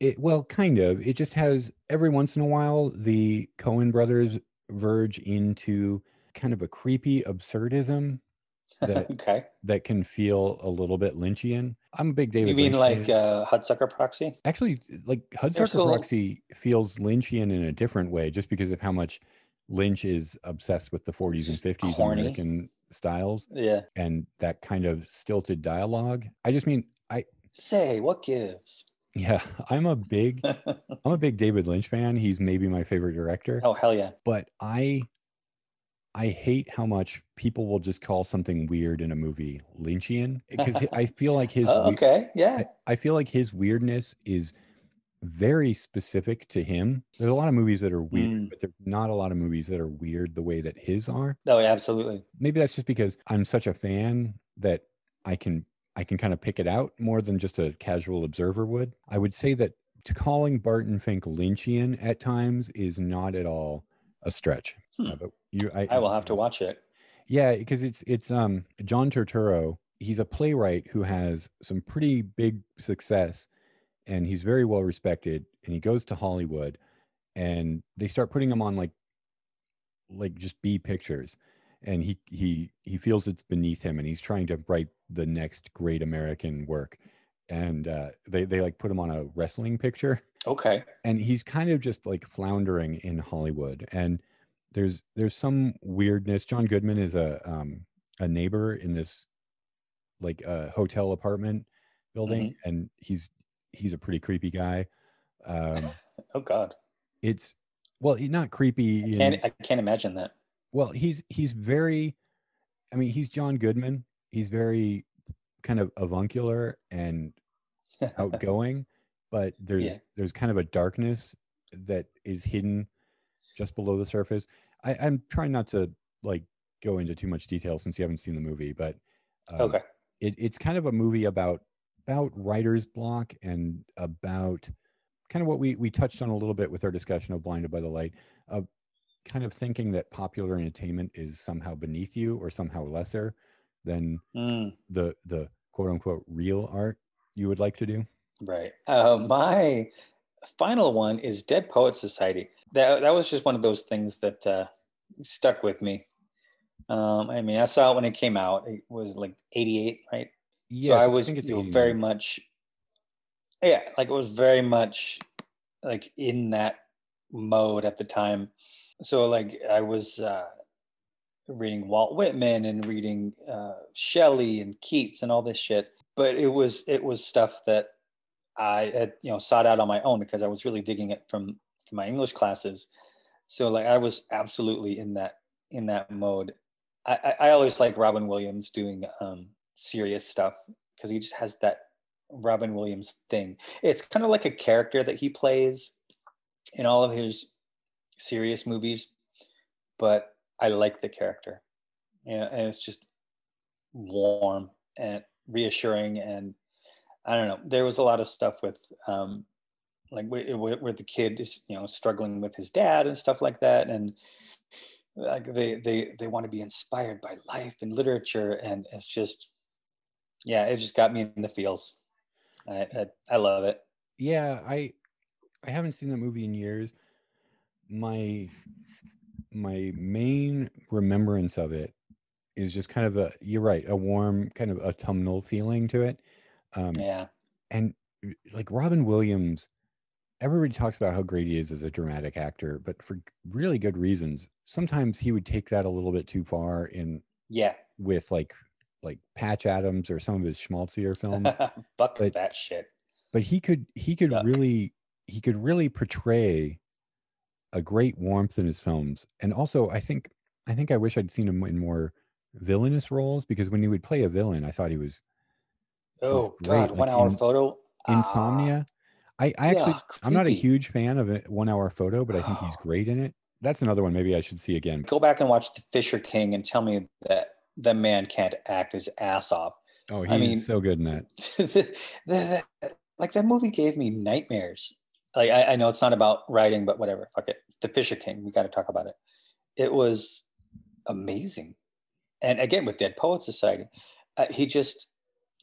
it well, kind of. It just has every once in a while the Coen brothers verge into kind of a creepy absurdism that okay. that can feel a little bit Lynchian. I'm a big David. You mean Lynch like fan. uh, Hudsucker Proxy? Actually, like Hudsucker Proxy feels Lynchian in a different way, just because of how much Lynch is obsessed with the 40s and 50s corny. American styles Yeah. and that kind of stilted dialogue. I just mean, I Say what gives? yeah, I'm a big I'm a big David Lynch fan. He's maybe my favorite director, oh hell yeah! but I I hate how much people will just call something weird in a movie Lynchian because I feel like his Oh, okay, yeah. I, I feel like his weirdness is very specific to him. There's a lot of movies that are weird, Mm. but there's not a lot of movies that are weird the way that his are. No, yeah, absolutely. Maybe that's just because I'm such a fan that I can I can kind of pick it out more than just a casual observer would. I would say that to calling Barton Fink Lynchian at times is not at all a stretch. Hmm. Uh, but you, I, I will have to watch it. yeah, because it's it's um John Turturro. He's a playwright who has some pretty big success, and he's very well respected. And he goes to Hollywood, and they start putting him on like like just B pictures, and he he he feels it's beneath him, and he's trying to write the next great American work, and uh, they they like put him on a wrestling picture Okay. and he's kind of just like floundering in Hollywood. And there's there's some weirdness. John Goodman is a um a neighbor in this like a hotel apartment building, and he's he's a pretty creepy guy. Um, Oh God, it's well, he- not creepy. In, can't I can't imagine that. well, he's he's very. I mean, he's John Goodman. He's very kind of avuncular and outgoing, but there's Yeah. there's kind of a darkness that is hidden just below the surface. I, I'm trying not to like go into too much detail since you haven't seen the movie, but um, okay. it, it's kind of a movie about about writer's block and about kind of what we we touched on a little bit with our discussion of blinded by the light uh, kind of thinking that popular entertainment is somehow beneath you or somehow lesser than Mm, the the quote unquote real art you would like to do? right. Uh, my final one is Dead Poet Society. That that was just one of those things that uh, stuck with me. Um, I mean, I saw it when it came out. It was like '88, right? Yes, so I was think it's you very 89. much, yeah, like it was very much like in that mode at the time. So like I was uh, reading Walt Whitman and reading uh, Shelley and Keats and all this shit, but it was it was stuff that I had you know sought out on my own because I was really digging it from from my English classes. So like I was absolutely in that in that mode. I, I I always like Robin Williams doing um, serious stuff because he just has that Robin Williams thing. It's kind of like a character that he plays in all of his serious movies, but I like the character. Yeah, and it's just warm and reassuring, and I don't know. There was a lot of stuff with um, like where, where the kid is, you know, struggling with his dad and stuff like that, and like they they they want to be inspired by life and literature, and it's just yeah, it just got me in the feels. I I, I love it. Yeah, I I haven't seen that movie in years. My my main remembrance of it is just kind of a you're right, a warm kind of autumnal feeling to it. Um Yeah. and like Robin Williams, everybody talks about how great he is as a dramatic actor, but for really good reasons. Sometimes he would take that a little bit too far in Yeah. with like like Patch Adams or some of his schmaltzier films. Fuck But- that shit. but he could he could Yuck. really he could really portray a great warmth in his films and also i think i think i wish i'd seen him in more villainous roles because when he would play a villain i thought he was he was Oh god, like one hour in photo. Ah, insomnia i, I actually yeah, i'm not a huge fan of it one hour photo but i think he's Oh. great in it that's another one maybe i should see again Go back and watch The Fisher King and tell me that the man can't act his ass off. oh he's I mean- so good in that the, the, like that movie gave me nightmares. Like I, I know it's not about writing, but whatever. Fuck it. It's The Fisher King. We got to talk about it. It was amazing, and again with Dead Poet Society, uh, he just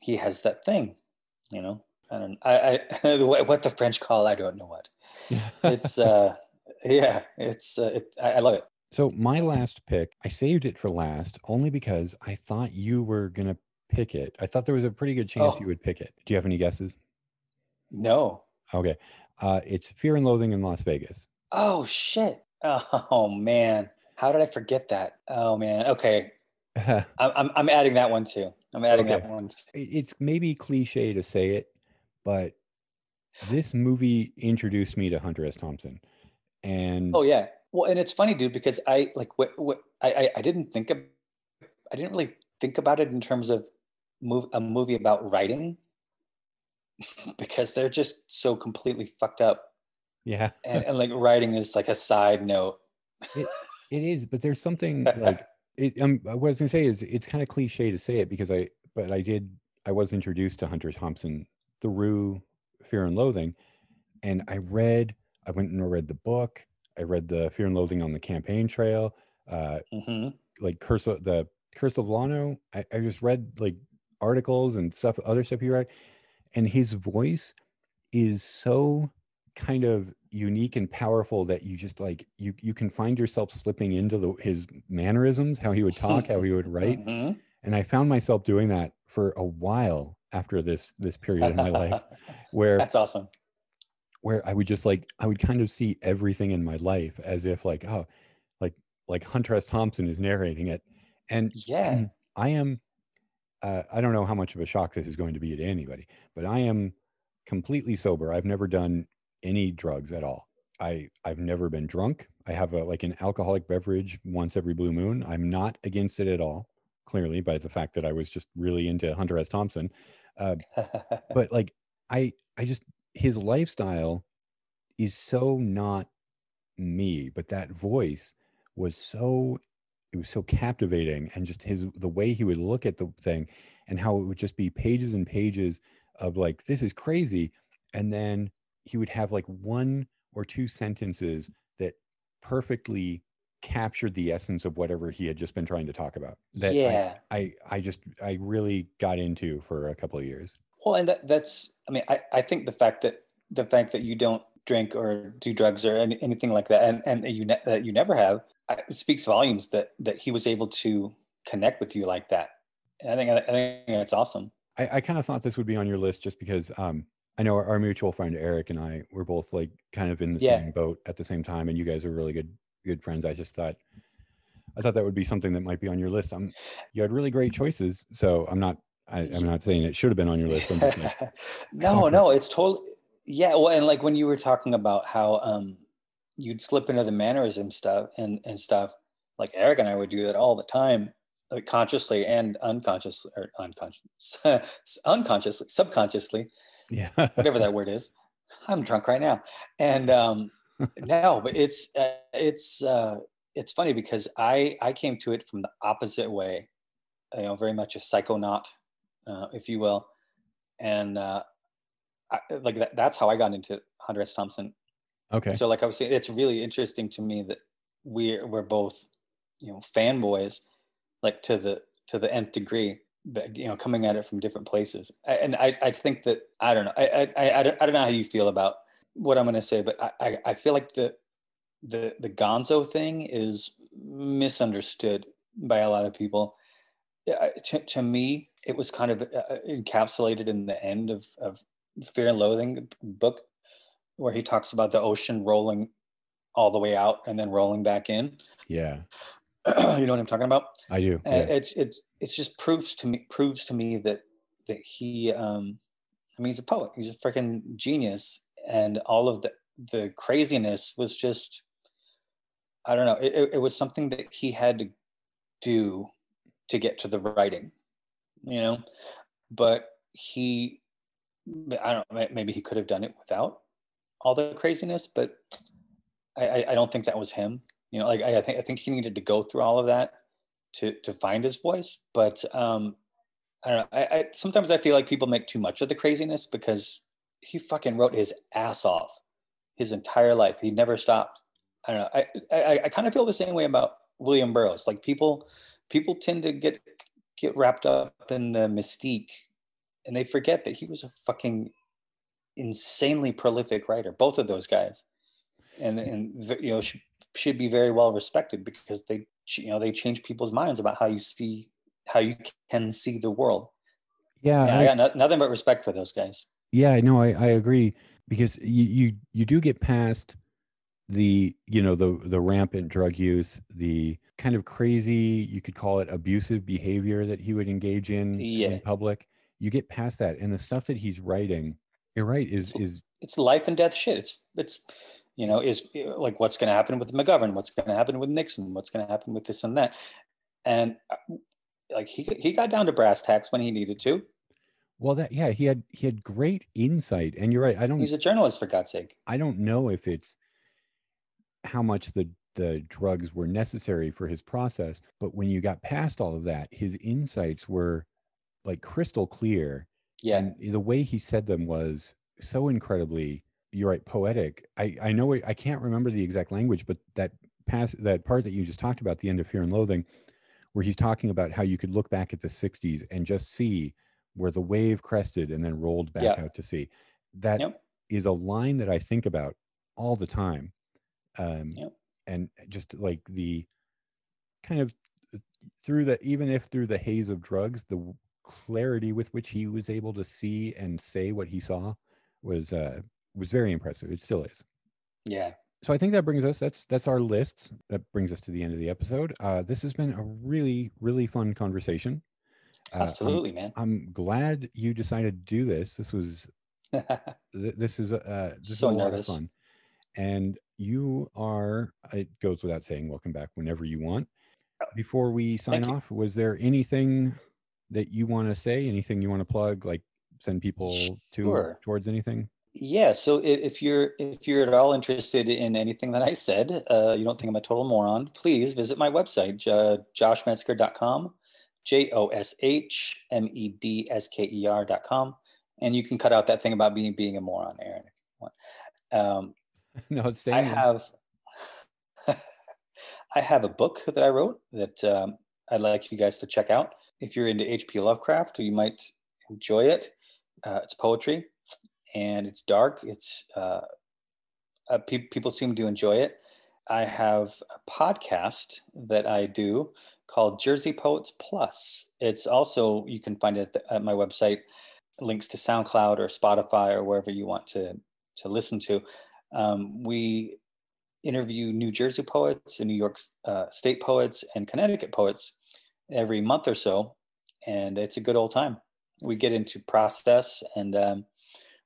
he has that thing, you know. I don't. I, I what what the French call I don't know what. It's uh yeah. It's uh, it, I, I love it. So my last pick, I saved it for last only because I thought you were gonna pick it. I thought there was a pretty good chance Oh. you would pick it. Do you have any guesses? No. Okay. Uh, it's Fear and Loathing in Las Vegas. Oh shit. Oh man. How did I forget that? Oh man. Okay. I'm I'm, I'm adding that one too. I'm adding that one. too. it's maybe cliche to say it, but this movie introduced me to Hunter S. Thompson. And Oh yeah. Well, and it's funny, dude, because I like what what I I, I didn't think of. I didn't really think about it in terms of move a movie about writing because they're just so completely fucked up yeah, and, and like writing is like a side note it is, but there's something like it um what I was gonna say is it's kind of cliche to say it because I but I did I was introduced to Hunter Thompson through Fear and Loathing and I read I went and read the book, I read the Fear and Loathing on the campaign trail, uh hmm like Curse of the Curse of Lono. I, I just read like articles and stuff, other stuff he wrote, and his voice is so kind of unique and powerful that you just like you you can find yourself slipping into the his mannerisms, how he would talk, how he would write, Mhm. and I found myself doing that for a while after this this period of my life where That's awesome. Where I would just like I would kind of see everything in my life as if like oh like like Hunter S. Thompson is narrating it and Yeah. I am uh, I don't know how much of a shock this is going to be to anybody but I am completely sober I've never done any drugs at all I I've never been drunk I have a like an alcoholic beverage once every blue moon I'm not against it at all clearly by the fact that I was just really into Hunter S. Thompson uh, but like i i just his lifestyle is so not me but that voice was so it was so captivating and just his the way he would look at the thing and how it would just be pages and pages of like this is crazy and then he would have like one or two sentences that perfectly captured the essence of whatever he had just been trying to talk about. That yeah. I, I, I just I really got into for a couple of years. Well, and that, that's I mean I, I think the fact that the fact that you don't drink or do drugs or any, anything like that, and and you ne- that you never have, it speaks volumes that that he was able to connect with you like that. I think I think that's awesome. I, I kind of thought this would be on your list just because um, I know our, our, mutual friend Eric and I were both like kind of in the yeah. same boat at the same time, and you guys are really good good friends. I just thought I thought that would be something that might be on your list. Um, you had really great choices, so I'm not I, am not saying it should have been on your list. no, no, it's totally yeah. Well, and like when you were talking about how um, you'd slip into the mannerism stuff and and stuff, like Eric and I would do that all the time, like consciously and unconsciously or unconscious, unconsciously, subconsciously, yeah, whatever that word is. I'm drunk right now, and um, no, but it's uh, it's uh, it's funny because I I came to it from the opposite way, you know, very much a psychonaut, uh, if you will, and uh, I, like that, that's how I got into Hunter S. Thompson. Okay. So like I was saying, it's really interesting to me that we're we're both, you know, fanboys, like to the to the nth degree, but you know, coming at it from different places. And I I think that I don't know I I I don't, I don't know how you feel about what I'm going to say, but I, I I feel like the the the Gonzo thing is misunderstood by a lot of people. To, to me, it was kind of uh, encapsulated in the end of, of Fear and Loathing book, where he talks about the ocean rolling all the way out and then rolling back in. Yeah, you know what I'm talking about. I do. And yeah. it's it's it's just proves to me proves to me that that he um I mean he's a poet. He's a freaking genius, and all of the the craziness was just I don't know. It, it was something that he had to do to get to the writing, you know. But he, I don't. Maybe he could have done it without all the craziness, but I, I don't think that was him. You know, like I, I think I think he needed to go through all of that to to find his voice. But um, I don't know. I, I sometimes I feel like people make too much of the craziness because he fucking wrote his ass off his entire life. He never stopped. I don't know. I, I, I kind of feel the same way about William Burroughs. Like people, people tend to get get wrapped up in the mystique, and they forget that he was a fucking insanely prolific writer. Both of those guys, and and you know should, should be very well respected because they you know they change people's minds about how you see how you can see the world. Yeah, yeah I, I, got no, nothing but respect for those guys. Yeah, no, I, I agree because you, you you do get past the you know the the rampant drug use the kind of crazy you could call it abusive behavior that he would engage in yeah. in public you get past that and the stuff that he's writing you're right is it's, is it's life and death shit it's it's you know is like what's going to happen with mcgovern what's going to happen with nixon what's going to happen with this and that and uh, like he he got down to brass tacks when he needed to well that yeah he had he had great insight and you're right i don't he's a journalist for god's sake i don't know if it's how much the the drugs were necessary for his process but when you got past all of that his insights were like crystal clear yeah. and the way he said them was so incredibly you're right poetic. I i know i can't remember the exact language but that pass that part that you just talked about the end of fear and loathing where he's talking about how you could look back at the 60s and just see where the wave crested and then rolled back out to sea. That yep. is a line that i think about all the time. Um, yep. And just like the kind of uh, through the even if through the haze of drugs the clarity with which he was able to see and say what he saw was uh was very impressive. It still is. Yeah. So i think that brings us that's that's our lists. That brings us to the end of the episode. Uh this has been a really really fun conversation. Uh, absolutely I'm, man. I'm glad you decided to do this. This was th- this is uh this so is a nervous. lot of fun and you are, it goes without saying, welcome back whenever you want. Oh, Before we sign off, was there anything that you want to say? Anything you want to plug, like send people to sure. towards anything? Yeah. So if you're if you're at all interested in anything that I said, uh, you don't think I'm a total moron, please visit my website, uh, joshmedsker.com, J O S H M E D S K E R.com. And you can cut out that thing about being being a moron, Aaron, if you want. Um, no, it's staying. I have I have a book that I wrote that um, I'd like you guys to check out. If you're into H.P. Lovecraft, you might enjoy it. Uh, it's poetry, and it's dark. It's uh, uh, pe- people seem to enjoy it. I have a podcast that I do called Jersey Poets Plus. It's also you can find it at my website. Links to SoundCloud or Spotify or wherever you want to to listen to. Um, we interview New Jersey poets and New York uh, State poets and Connecticut poets every month or so, and it's a good old time. We get into process and um,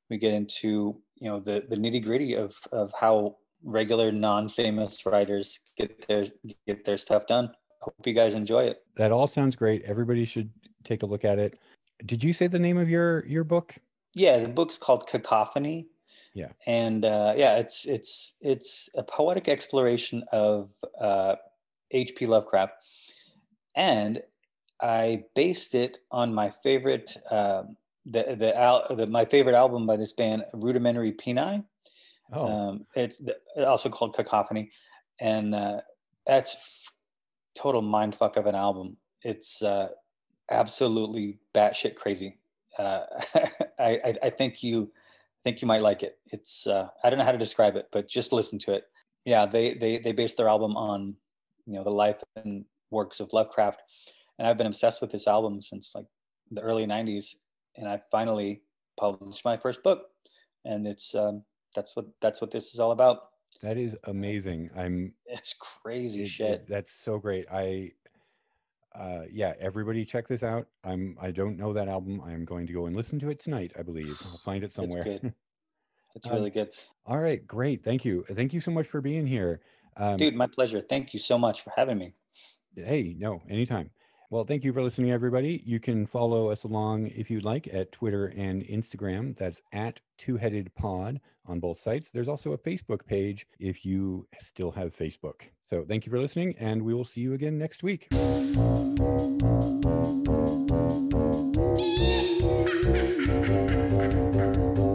we get into you know the the nitty gritty of of how regular non-famous writers get their get their stuff done. Hope you guys enjoy it. That all sounds great. Everybody should take a look at it. Did you say the name of your your book? Yeah, the book's called Cacophony. Yeah. And uh, yeah, it's it's it's a poetic exploration of uh, H.P. Lovecraft, and I based it on my favorite um, the the, al- the my favorite album by this band, Rudimentary Peni. Oh. Um, it's also called Cacophony, and uh, that's f- total mindfuck of an album. It's uh, absolutely batshit crazy. Uh, I, I, I think you think you might like it. It's uh, I don't know how to describe it, but just listen to it. Yeah, they they they based their album on you know the life and works of Lovecraft, and I've been obsessed with this album since like the early '90s, and I finally published my first book, and it's um, that's what that's what this is all about. That is amazing. I'm. It's crazy it- shit. it- that's so great. I. Uh, yeah, everybody check this out. I'm. I don't know that album. I'm going to go and listen to it tonight. I believe I'll find it somewhere. It's good. It's Um, really good, All right, great. Thank you. Thank you so much for being here. Um, dude. My pleasure. Thank you so much for having me. Hey, no, anytime. Well, thank you for listening, everybody. You can follow us along if you'd like at Twitter and Instagram. That's at Two Headed Pod on both sites. There's also a Facebook page if you still have Facebook. So thank you for listening, and we will see you again next week.